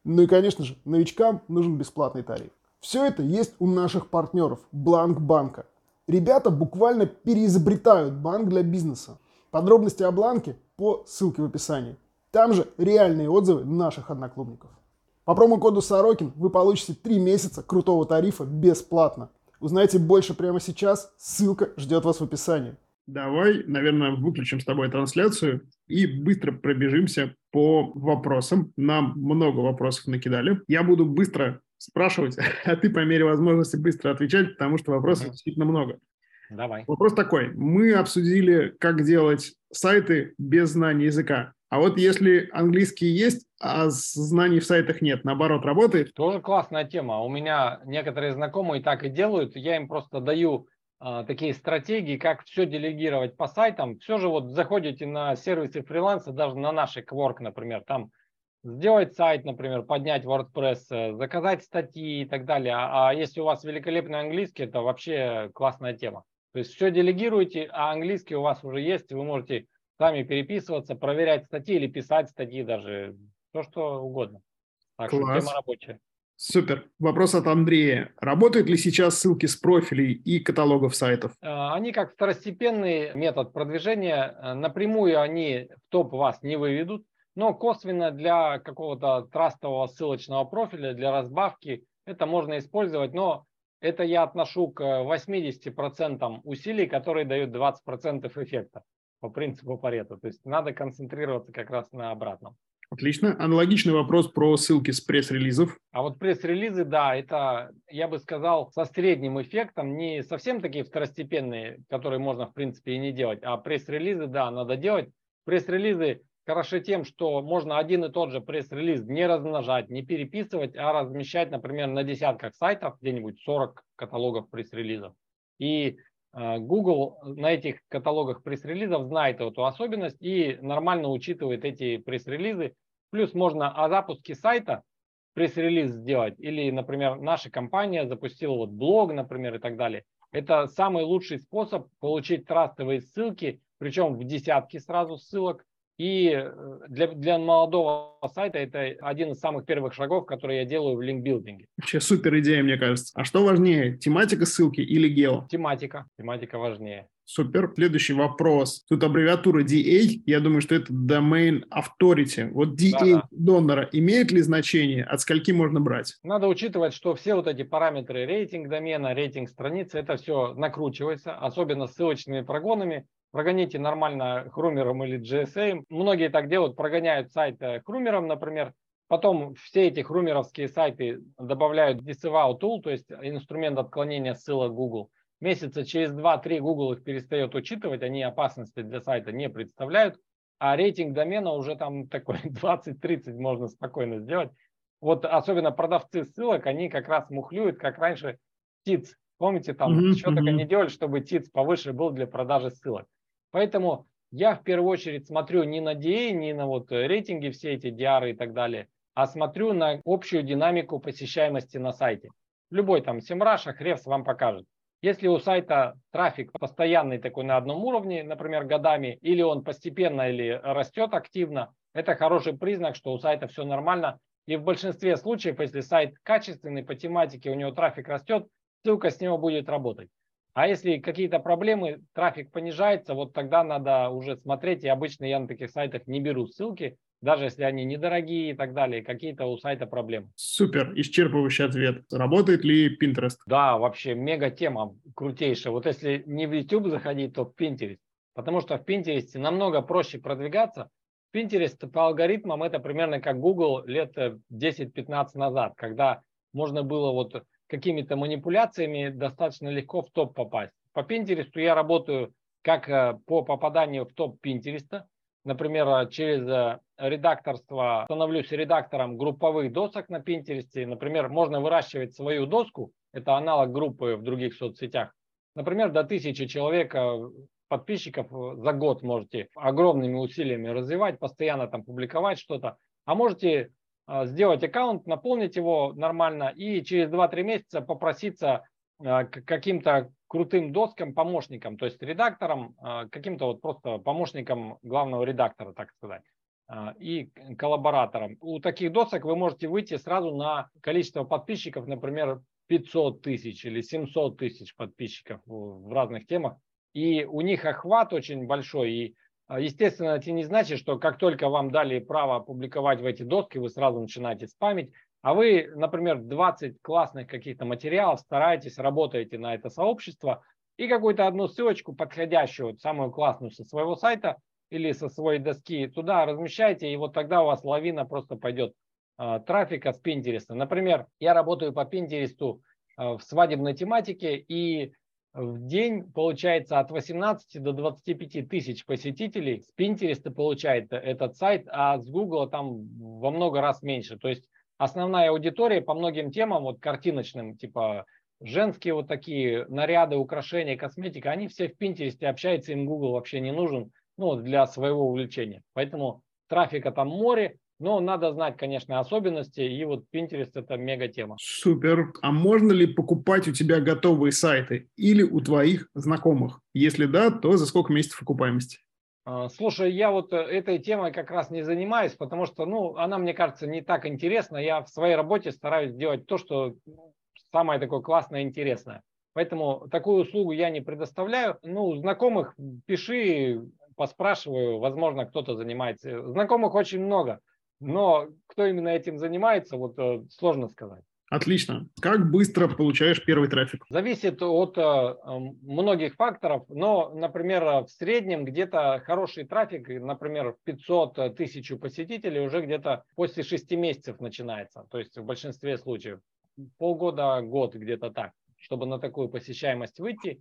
S1: Ну и, конечно же, новичкам нужен бесплатный тариф. Все это есть у наших партнеров Бланк Банка. Ребята буквально переизобретают банк для бизнеса. Подробности о Бланке по ссылке в описании. Там же реальные отзывы наших одноклубников. По промокоду Сорокин вы получите 3 месяца крутого тарифа бесплатно. Узнайте больше прямо сейчас, ссылка ждет вас в описании.
S3: Давай, наверное, выключим с тобой трансляцию и быстро пробежимся по вопросам. Нам много вопросов накидали. Я буду быстро спрашивать, а ты по мере возможности быстро отвечать, потому что вопросов действительно много.
S2: Давай.
S3: Вопрос такой. Мы обсудили, как делать сайты без знания языка. А вот если английский есть, а знаний в сайтах нет, наоборот, работает?
S2: Тоже классная тема. У меня некоторые знакомые так и делают. Я им просто даю э, такие стратегии, как все делегировать по сайтам. Все же вот заходите на сервисы фриланса, даже на наши Quark, например, там сделать сайт, например, поднять WordPress, э, заказать статьи и так далее. А, а если у вас великолепный английский, это вообще классная тема. То есть все делегируете, а английский у вас уже есть, вы можете сами переписываться, проверять статьи или писать статьи даже, то что угодно. Так Класс. что тема рабочая.
S3: Супер. Вопрос от Андрея. Работают ли сейчас ссылки с профилей и каталогов сайтов?
S2: Э, они как второстепенный метод продвижения. Э, напрямую они в топ вас не выведут, но косвенно для какого-то трастового ссылочного профиля, для разбавки это можно использовать, но это я отношу к 80% усилий, которые дают 20% эффекта по принципу Парето. То есть надо концентрироваться как раз на обратном.
S3: Отлично. Аналогичный вопрос про ссылки с пресс-релизов.
S2: А вот пресс-релизы, да, это, я бы сказал, со средним эффектом, не совсем такие второстепенные, которые можно, в принципе, и не делать, а пресс-релизы, да, надо делать. Пресс-релизы хороши тем, что можно один и тот же пресс-релиз не размножать, не переписывать, а размещать, например, на десятках сайтов, где-нибудь 40 каталогов пресс-релизов. И Э, Google на этих каталогах пресс-релизов знает эту особенность и нормально учитывает эти пресс-релизы. Плюс можно о запуске сайта пресс-релиз сделать. Или, например, наша компания запустила вот блог, например, и так далее. Это самый лучший способ получить трастовые ссылки, причем в десятки сразу ссылок, и э, для, для молодого сайта это один из самых первых шагов, которые я делаю в линкбилдинге.
S3: Вообще супер идея, мне кажется. А что важнее, тематика ссылки или гео?
S2: Тематика. Тематика важнее.
S3: Супер. Следующий вопрос. Тут аббревиатура DA. Я думаю, что это Domain Authority. Вот DA да, да. донора имеет ли значение? От скольки можно брать?
S2: Надо учитывать, что все вот эти параметры рейтинг домена, рейтинг страницы, это все накручивается, особенно ссылочными прогонами прогоните нормально хрумером или GSA. Многие так делают, прогоняют сайт э, хрумером, например, Потом все эти хрумеровские сайты добавляют disavow tool, то есть инструмент отклонения ссылок Google. Месяца через 2-3 Google их перестает учитывать, они опасности для сайта не представляют, а рейтинг домена уже там такой 20-30 можно спокойно сделать. Вот особенно продавцы ссылок, они как раз мухлюют, как раньше ТИЦ. Помните, там mm-hmm, что mm-hmm. только не делали, чтобы ТИЦ повыше был для продажи ссылок. Поэтому я в первую очередь смотрю не на DA, не на вот рейтинги, все эти DR и так далее, а смотрю на общую динамику посещаемости на сайте. Любой там Semrush, Ahrefs вам покажет. Если у сайта трафик постоянный такой на одном уровне, например, годами, или он постепенно или растет активно, это хороший признак, что у сайта все нормально. И в большинстве случаев, если сайт качественный по тематике, у него трафик растет, ссылка с него будет работать. А если какие-то проблемы, трафик понижается, вот тогда надо уже смотреть. И обычно я на таких сайтах не беру ссылки, даже если они недорогие и так далее, какие-то у сайта проблемы.
S3: Супер, исчерпывающий ответ. Работает ли Pinterest?
S2: Да, вообще мега тема крутейшая. Вот если не в YouTube заходить, то в Pinterest. Потому что в Pinterest намного проще продвигаться. Pinterest по алгоритмам это примерно как Google лет 10-15 назад, когда можно было вот какими-то манипуляциями достаточно легко в топ попасть. По Пинтересту я работаю как э, по попаданию в топ Пинтереста. Например, э, через э, редакторство становлюсь редактором групповых досок на Пинтересте. Например, можно выращивать свою доску, это аналог группы в других соцсетях. Например, до тысячи человек подписчиков за год можете огромными усилиями развивать, постоянно там публиковать что-то. А можете сделать аккаунт, наполнить его нормально и через 2-3 месяца попроситься к каким-то крутым доскам, помощникам, то есть редакторам, каким-то вот просто помощникам главного редактора, так сказать. А, и коллабораторам. У таких досок вы можете выйти сразу на количество подписчиков, например, 500 тысяч или 700 тысяч подписчиков в разных темах. И у них охват очень большой. И, а, естественно, это не значит, что как только вам дали право публиковать в эти доски, вы сразу начинаете спамить. А вы, например, 20 классных каких-то материалов стараетесь, работаете на это сообщество и какую-то одну ссылочку, подходящую, самую классную со своего сайта, или со своей доски туда размещайте, и вот тогда у вас лавина просто пойдет э, трафика с Пинтереста. Например, я работаю по Пинтересту э, в свадебной тематике, и в день получается от 18 до 25 тысяч посетителей с Пинтереста получает этот сайт, а с Google там во много раз меньше. То есть основная аудитория по многим темам, вот картиночным, типа женские вот такие наряды, украшения, косметика, они все в Пинтересте общаются, им Google вообще не нужен ну, для своего увлечения. Поэтому трафика там море, но надо знать, конечно, особенности, и вот Pinterest – это мега тема.
S3: Супер. А можно ли покупать у тебя готовые сайты или у твоих знакомых? Если да, то за сколько месяцев окупаемости?
S2: А, слушай, я вот э, этой темой как раз не занимаюсь, потому что, ну, она, мне кажется, не так интересна. Я в своей работе стараюсь делать то, что ну, самое такое классное и интересное. Поэтому такую услугу я не предоставляю. Ну, знакомых пиши, поспрашиваю, возможно, кто-то занимается. Знакомых очень много, но кто именно этим занимается, вот э, сложно сказать.
S3: Отлично. Как быстро получаешь первый трафик?
S2: Зависит от э, многих факторов, но, например, в среднем где-то хороший трафик, например, 500 тысяч посетителей уже где-то после 6 месяцев начинается, то есть в большинстве случаев полгода, год где-то так, чтобы на такую посещаемость выйти.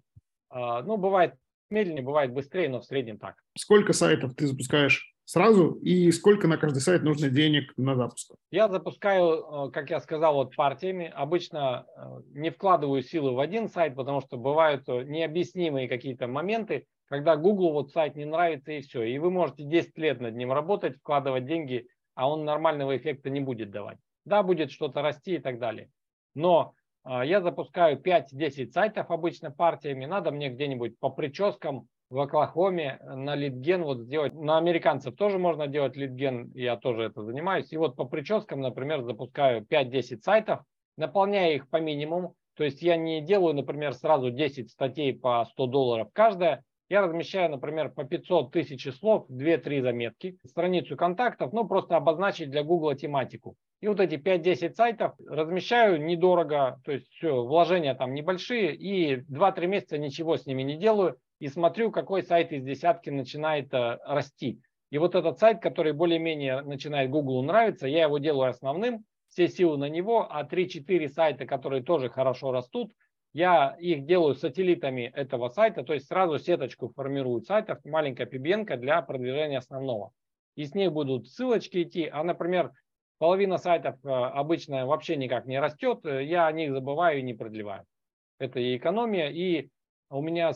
S2: Э, ну, бывает медленнее, бывает быстрее, но в среднем так.
S3: Сколько сайтов ты запускаешь сразу и сколько на каждый сайт нужно денег на запуск?
S2: Я запускаю, э, как я сказал, вот партиями. Обычно э, не вкладываю силы в один сайт, потому что бывают э, необъяснимые какие-то моменты, когда Google вот сайт не нравится и все. И вы можете 10 лет над ним работать, вкладывать деньги, а он нормального эффекта не будет давать. Да, будет что-то расти и так далее. Но я запускаю 5-10 сайтов обычно партиями. Надо мне где-нибудь по прическам в Оклахоме на литген вот сделать. На американцев тоже можно делать литген, я тоже это занимаюсь. И вот по прическам, например, запускаю 5-10 сайтов, наполняю их по минимуму. То есть я не делаю, например, сразу 10 статей по 100 долларов каждая. Я размещаю, например, по 500 тысяч слов, 2-3 заметки, страницу контактов, ну просто обозначить для Google тематику. И вот эти 5-10 сайтов размещаю недорого, то есть все, вложения там небольшие, и 2-3 месяца ничего с ними не делаю, и смотрю, какой сайт из десятки начинает э, расти. И вот этот сайт, который более-менее начинает Google нравиться, я его делаю основным, все силы на него, а 3-4 сайта, которые тоже хорошо растут, я их делаю сателлитами этого сайта, то есть сразу сеточку формирую сайтов, маленькая пибенка для продвижения основного. И с ней будут ссылочки идти, а, например, половина сайтов э, обычно вообще никак не растет, э, я о них забываю и не продлеваю. Это и экономия, и у меня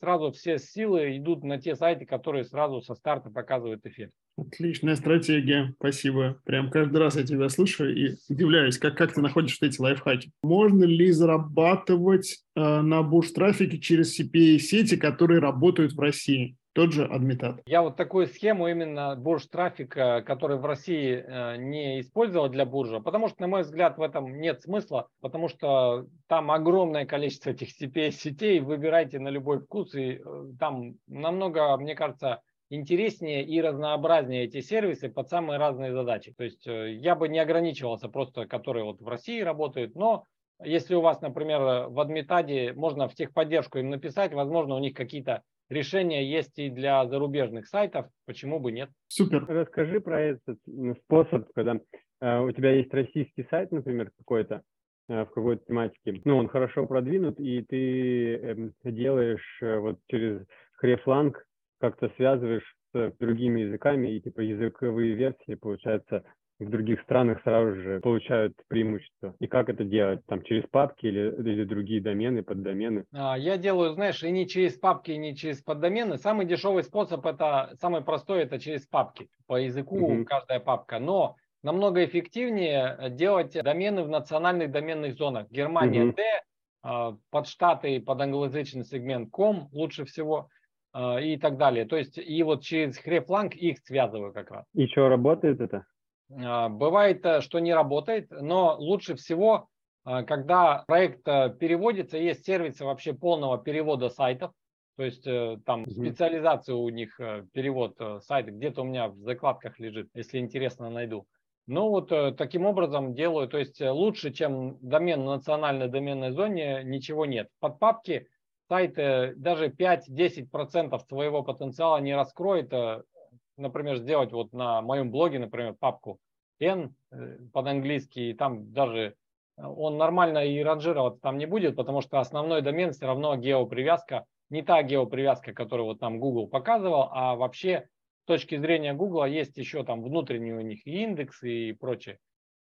S2: сразу все силы идут на те сайты, которые сразу со старта показывают эффект.
S3: Отличная стратегия, спасибо. Прям каждый раз я тебя слышу и удивляюсь, как, как ты находишь эти лайфхаки. Можно ли зарабатывать э, на буш-трафике через CPA-сети, которые работают в России? Тот же адмитат.
S2: Я вот такую схему именно бурж трафика, который в России э, не использовал для буржа, потому что, на мой взгляд, в этом нет смысла, потому что там огромное количество этих CPS-сетей, выбирайте на любой вкус, и э, там намного, мне кажется, интереснее и разнообразнее эти сервисы под самые разные задачи. То есть э, я бы не ограничивался просто, которые вот в России работают, но если у вас, например, в адмитаде можно в техподдержку им написать, возможно, у них какие-то решения есть и для зарубежных сайтов, почему бы нет?
S3: Супер.
S4: Расскажи про этот способ, когда э, у тебя есть российский сайт, например, какой-то, э, в какой-то тематике, ну, он хорошо продвинут, и ты э, делаешь э, вот через хрефланг, как-то связываешь с другими языками, и типа языковые версии, получается, в других странах сразу же получают преимущество. И как это делать? Там через папки или, или другие домены, поддомены?
S2: А, я делаю, знаешь, и не через папки, и не через поддомены. Самый дешевый способ, это самый простой, это через папки. По языку угу. каждая папка. Но намного эффективнее делать домены в национальных доменных зонах. Германия угу. D, под штаты, под англоязычный сегмент ком лучше всего и так далее. То есть и вот через хрефланг их связываю как раз.
S4: И что, работает это?
S2: Бывает, что не работает, но лучше всего, когда проект переводится, есть сервисы вообще полного перевода сайтов, то есть э, там mm специализация у них, э, перевод э, сайта, где-то у меня в закладках лежит, если интересно, найду. Ну вот таким образом делаю, то есть лучше, чем домен в национальной доменной зоне, ничего нет. Под папки сайты даже 5-10% своего потенциала не раскроет. Например, сделать вот на моем блоге, например, папку N под-английски, и там даже он нормально и ранжироваться там не будет, потому что основной домен все равно геопривязка не та геопривязка, которую вот нам Google показывал, а вообще с точки зрения Google есть еще там внутренние у них и индексы и прочее.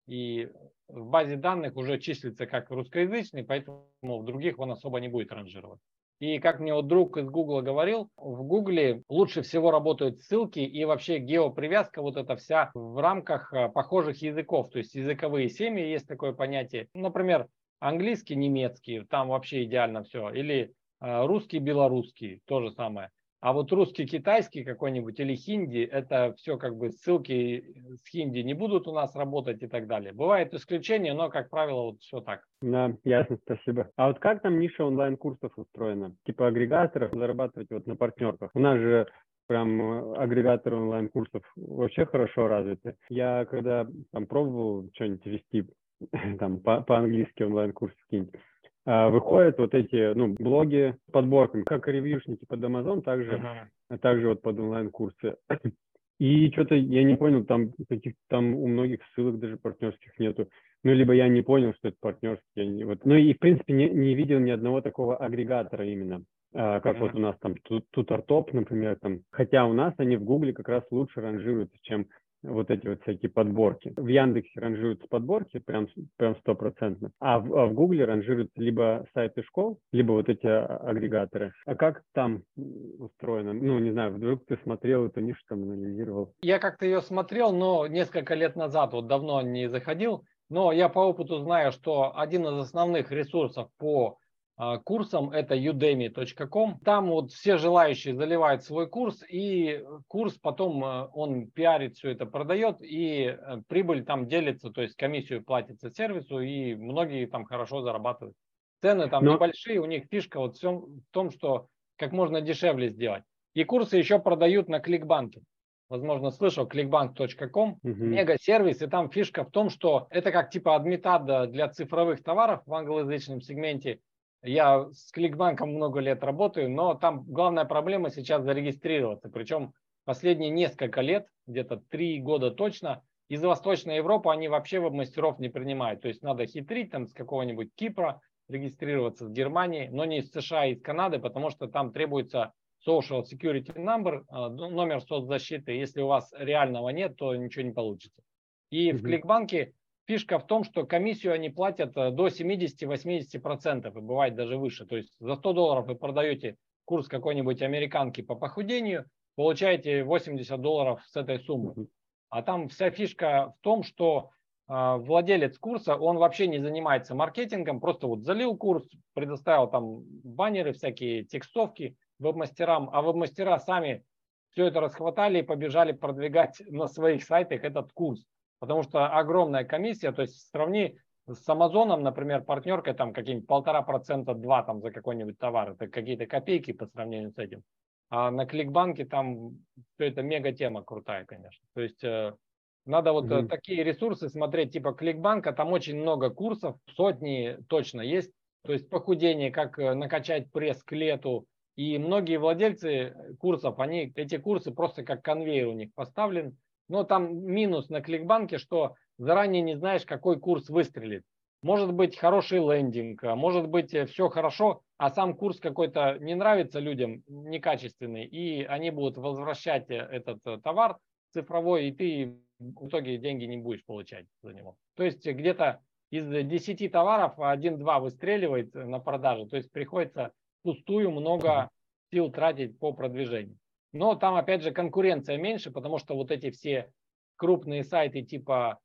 S2: И в базе данных уже числится как русскоязычный, поэтому в других он особо не будет ранжировать. И как мне вот друг из Гугла говорил, в Гугле лучше всего работают ссылки и вообще геопривязка вот эта вся в рамках э, похожих языков. То есть языковые семьи есть такое понятие. Например, английский, немецкий, там вообще идеально все. Или а, русский, белорусский, то же самое. А вот русский, китайский какой-нибудь или хинди, это все как бы ссылки с хинди не будут у нас работать и так далее. Бывают исключения, но, как правило, вот все так.
S4: Да, ясно, спасибо. А вот как там ниша онлайн-курсов устроена? Типа агрегаторов зарабатывать вот на партнерках? У нас же прям э, агрегаторы онлайн-курсов вообще хорошо развиты. Я когда там пробовал что-нибудь вести, там по- по-английски онлайн-курс какие-нибудь, выходят вот эти ну, блоги с подборками, как ревьюшники под Amazon, также, uh-huh. также вот под онлайн-курсы. И что-то я не понял, там каких там у многих ссылок даже партнерских нету. Ну, либо я не понял, что это партнерский. Не, вот. Ну и, в принципе, не, не видел ни одного такого агрегатора именно. А, как uh-huh. вот у нас там Тутартоп, например, там. Хотя у нас они в Гугле как раз лучше ранжируются, чем вот эти вот всякие подборки. В Яндексе ранжируются подборки прям прям стопроцентно, а в, а в Гугле ранжируются либо сайты школ, либо вот эти а, агрегаторы. А как там устроено? Ну, не знаю, вдруг ты смотрел эту нишу, там анализировал.
S2: Я как-то ее смотрел, но несколько лет назад, вот давно не заходил, но я по опыту знаю, что один из основных ресурсов по курсом, это udemy.com. Там вот все желающие заливают свой курс, и курс потом э, он пиарит все это, продает, и э, прибыль там делится, то есть комиссию платится сервису, и многие там хорошо зарабатывают. Цены там Но... небольшие, у них фишка вот в том, что как можно дешевле сделать. И курсы еще продают на кликбанке. Возможно, слышал, clickbank.com, угу. мега-сервис, и там фишка в том, что это как типа адмитада для цифровых товаров в англоязычном сегменте, я с Кликбанком много лет работаю, но там главная проблема сейчас зарегистрироваться. Причем последние несколько лет, где-то три года точно, из Восточной Европы они вообще веб-мастеров не принимают. То есть надо хитрить там с какого-нибудь Кипра, регистрироваться в Германии, но не из США и из Канады, потому что там требуется Social Security Number, а, номер соцзащиты. Если у вас реального нет, то ничего не получится. И mm-hmm. в Кликбанке фишка в том, что комиссию они платят э, до 70-80%, и бывает даже выше. То есть за 100 долларов вы продаете курс какой-нибудь американки по похудению, получаете 80 долларов с этой суммы. А там вся фишка в том, что э, владелец курса, он вообще не занимается маркетингом, просто вот залил курс, предоставил там баннеры, всякие текстовки веб-мастерам, а веб-мастера сами все это расхватали и побежали продвигать на своих сайтах этот курс потому что огромная комиссия, то есть сравни с Амазоном, например, партнеркой там какие-нибудь полтора процента, два там за какой-нибудь товар, это какие-то копейки по сравнению с этим. А на Кликбанке там все это мега тема крутая, конечно. То есть э, надо вот mm-hmm. такие ресурсы смотреть, типа Кликбанка, там очень много курсов, сотни точно есть. То есть похудение, как э, накачать пресс к лету. И многие владельцы курсов, они эти курсы просто как конвейер у них поставлен, но там минус на кликбанке, что заранее не знаешь, какой курс выстрелит. Может быть хороший лендинг, а может быть э, все хорошо, а сам курс какой-то не нравится людям, некачественный, и они будут возвращать э, этот э, товар цифровой, и ты в итоге деньги не будешь получать за него. То есть где-то из 10 товаров один-два выстреливает на продаже, то есть приходится пустую много сил тратить по продвижению. Но там, опять же, конкуренция меньше, потому что вот эти все крупные сайты типа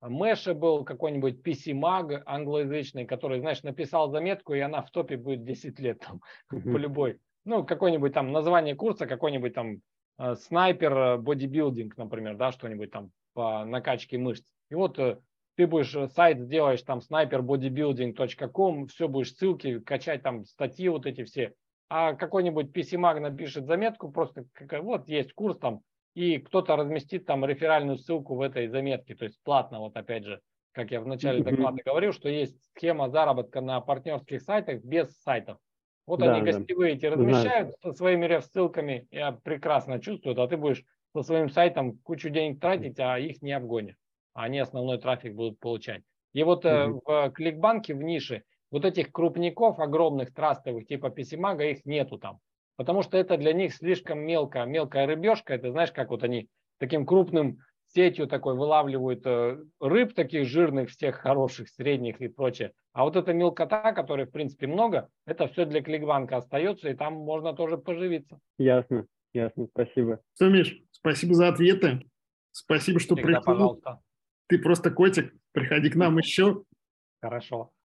S2: Мэше был какой-нибудь PC-маг англоязычный, который, знаешь, написал заметку, и она в топе будет 10 лет там, по любой. Ну, какой-нибудь там название курса, какой-нибудь там э, снайпер э, бодибилдинг, например, да, что-нибудь там по накачке мышц. И вот э, ты будешь сайт сделаешь там sniperbodybuilding.com, все будешь ссылки качать там статьи вот эти все. А какой-нибудь PC-маг напишет заметку, просто вот есть курс там, и кто-то разместит там реферальную ссылку в этой заметке, то есть платно, вот опять же, как я в начале доклада говорил, что есть схема заработка на партнерских сайтах без сайтов. Вот да, они гостевые эти размещают Знаю. со своими реф-ссылками, я прекрасно чувствую, а ты будешь со своим сайтом кучу денег тратить, а их не обгонишь. Они основной трафик будут получать. И вот mm в кликбанке в нише вот этих крупников огромных трастовых типа PC-мага их нету там потому что это для них слишком мелко, мелкая рыбешка. Это знаешь, как вот они таким крупным сетью такой вылавливают э, рыб таких жирных, всех хороших, средних и прочее. А вот эта мелкота, которой в принципе много, это все для кликбанка остается, и там можно тоже поживиться.
S4: Ясно, ясно, спасибо.
S3: Все, Миш, спасибо за ответы. Спасибо, что Всегда, пришел. Пожалуйста. Ты просто котик, приходи к нам еще.
S2: Хорошо.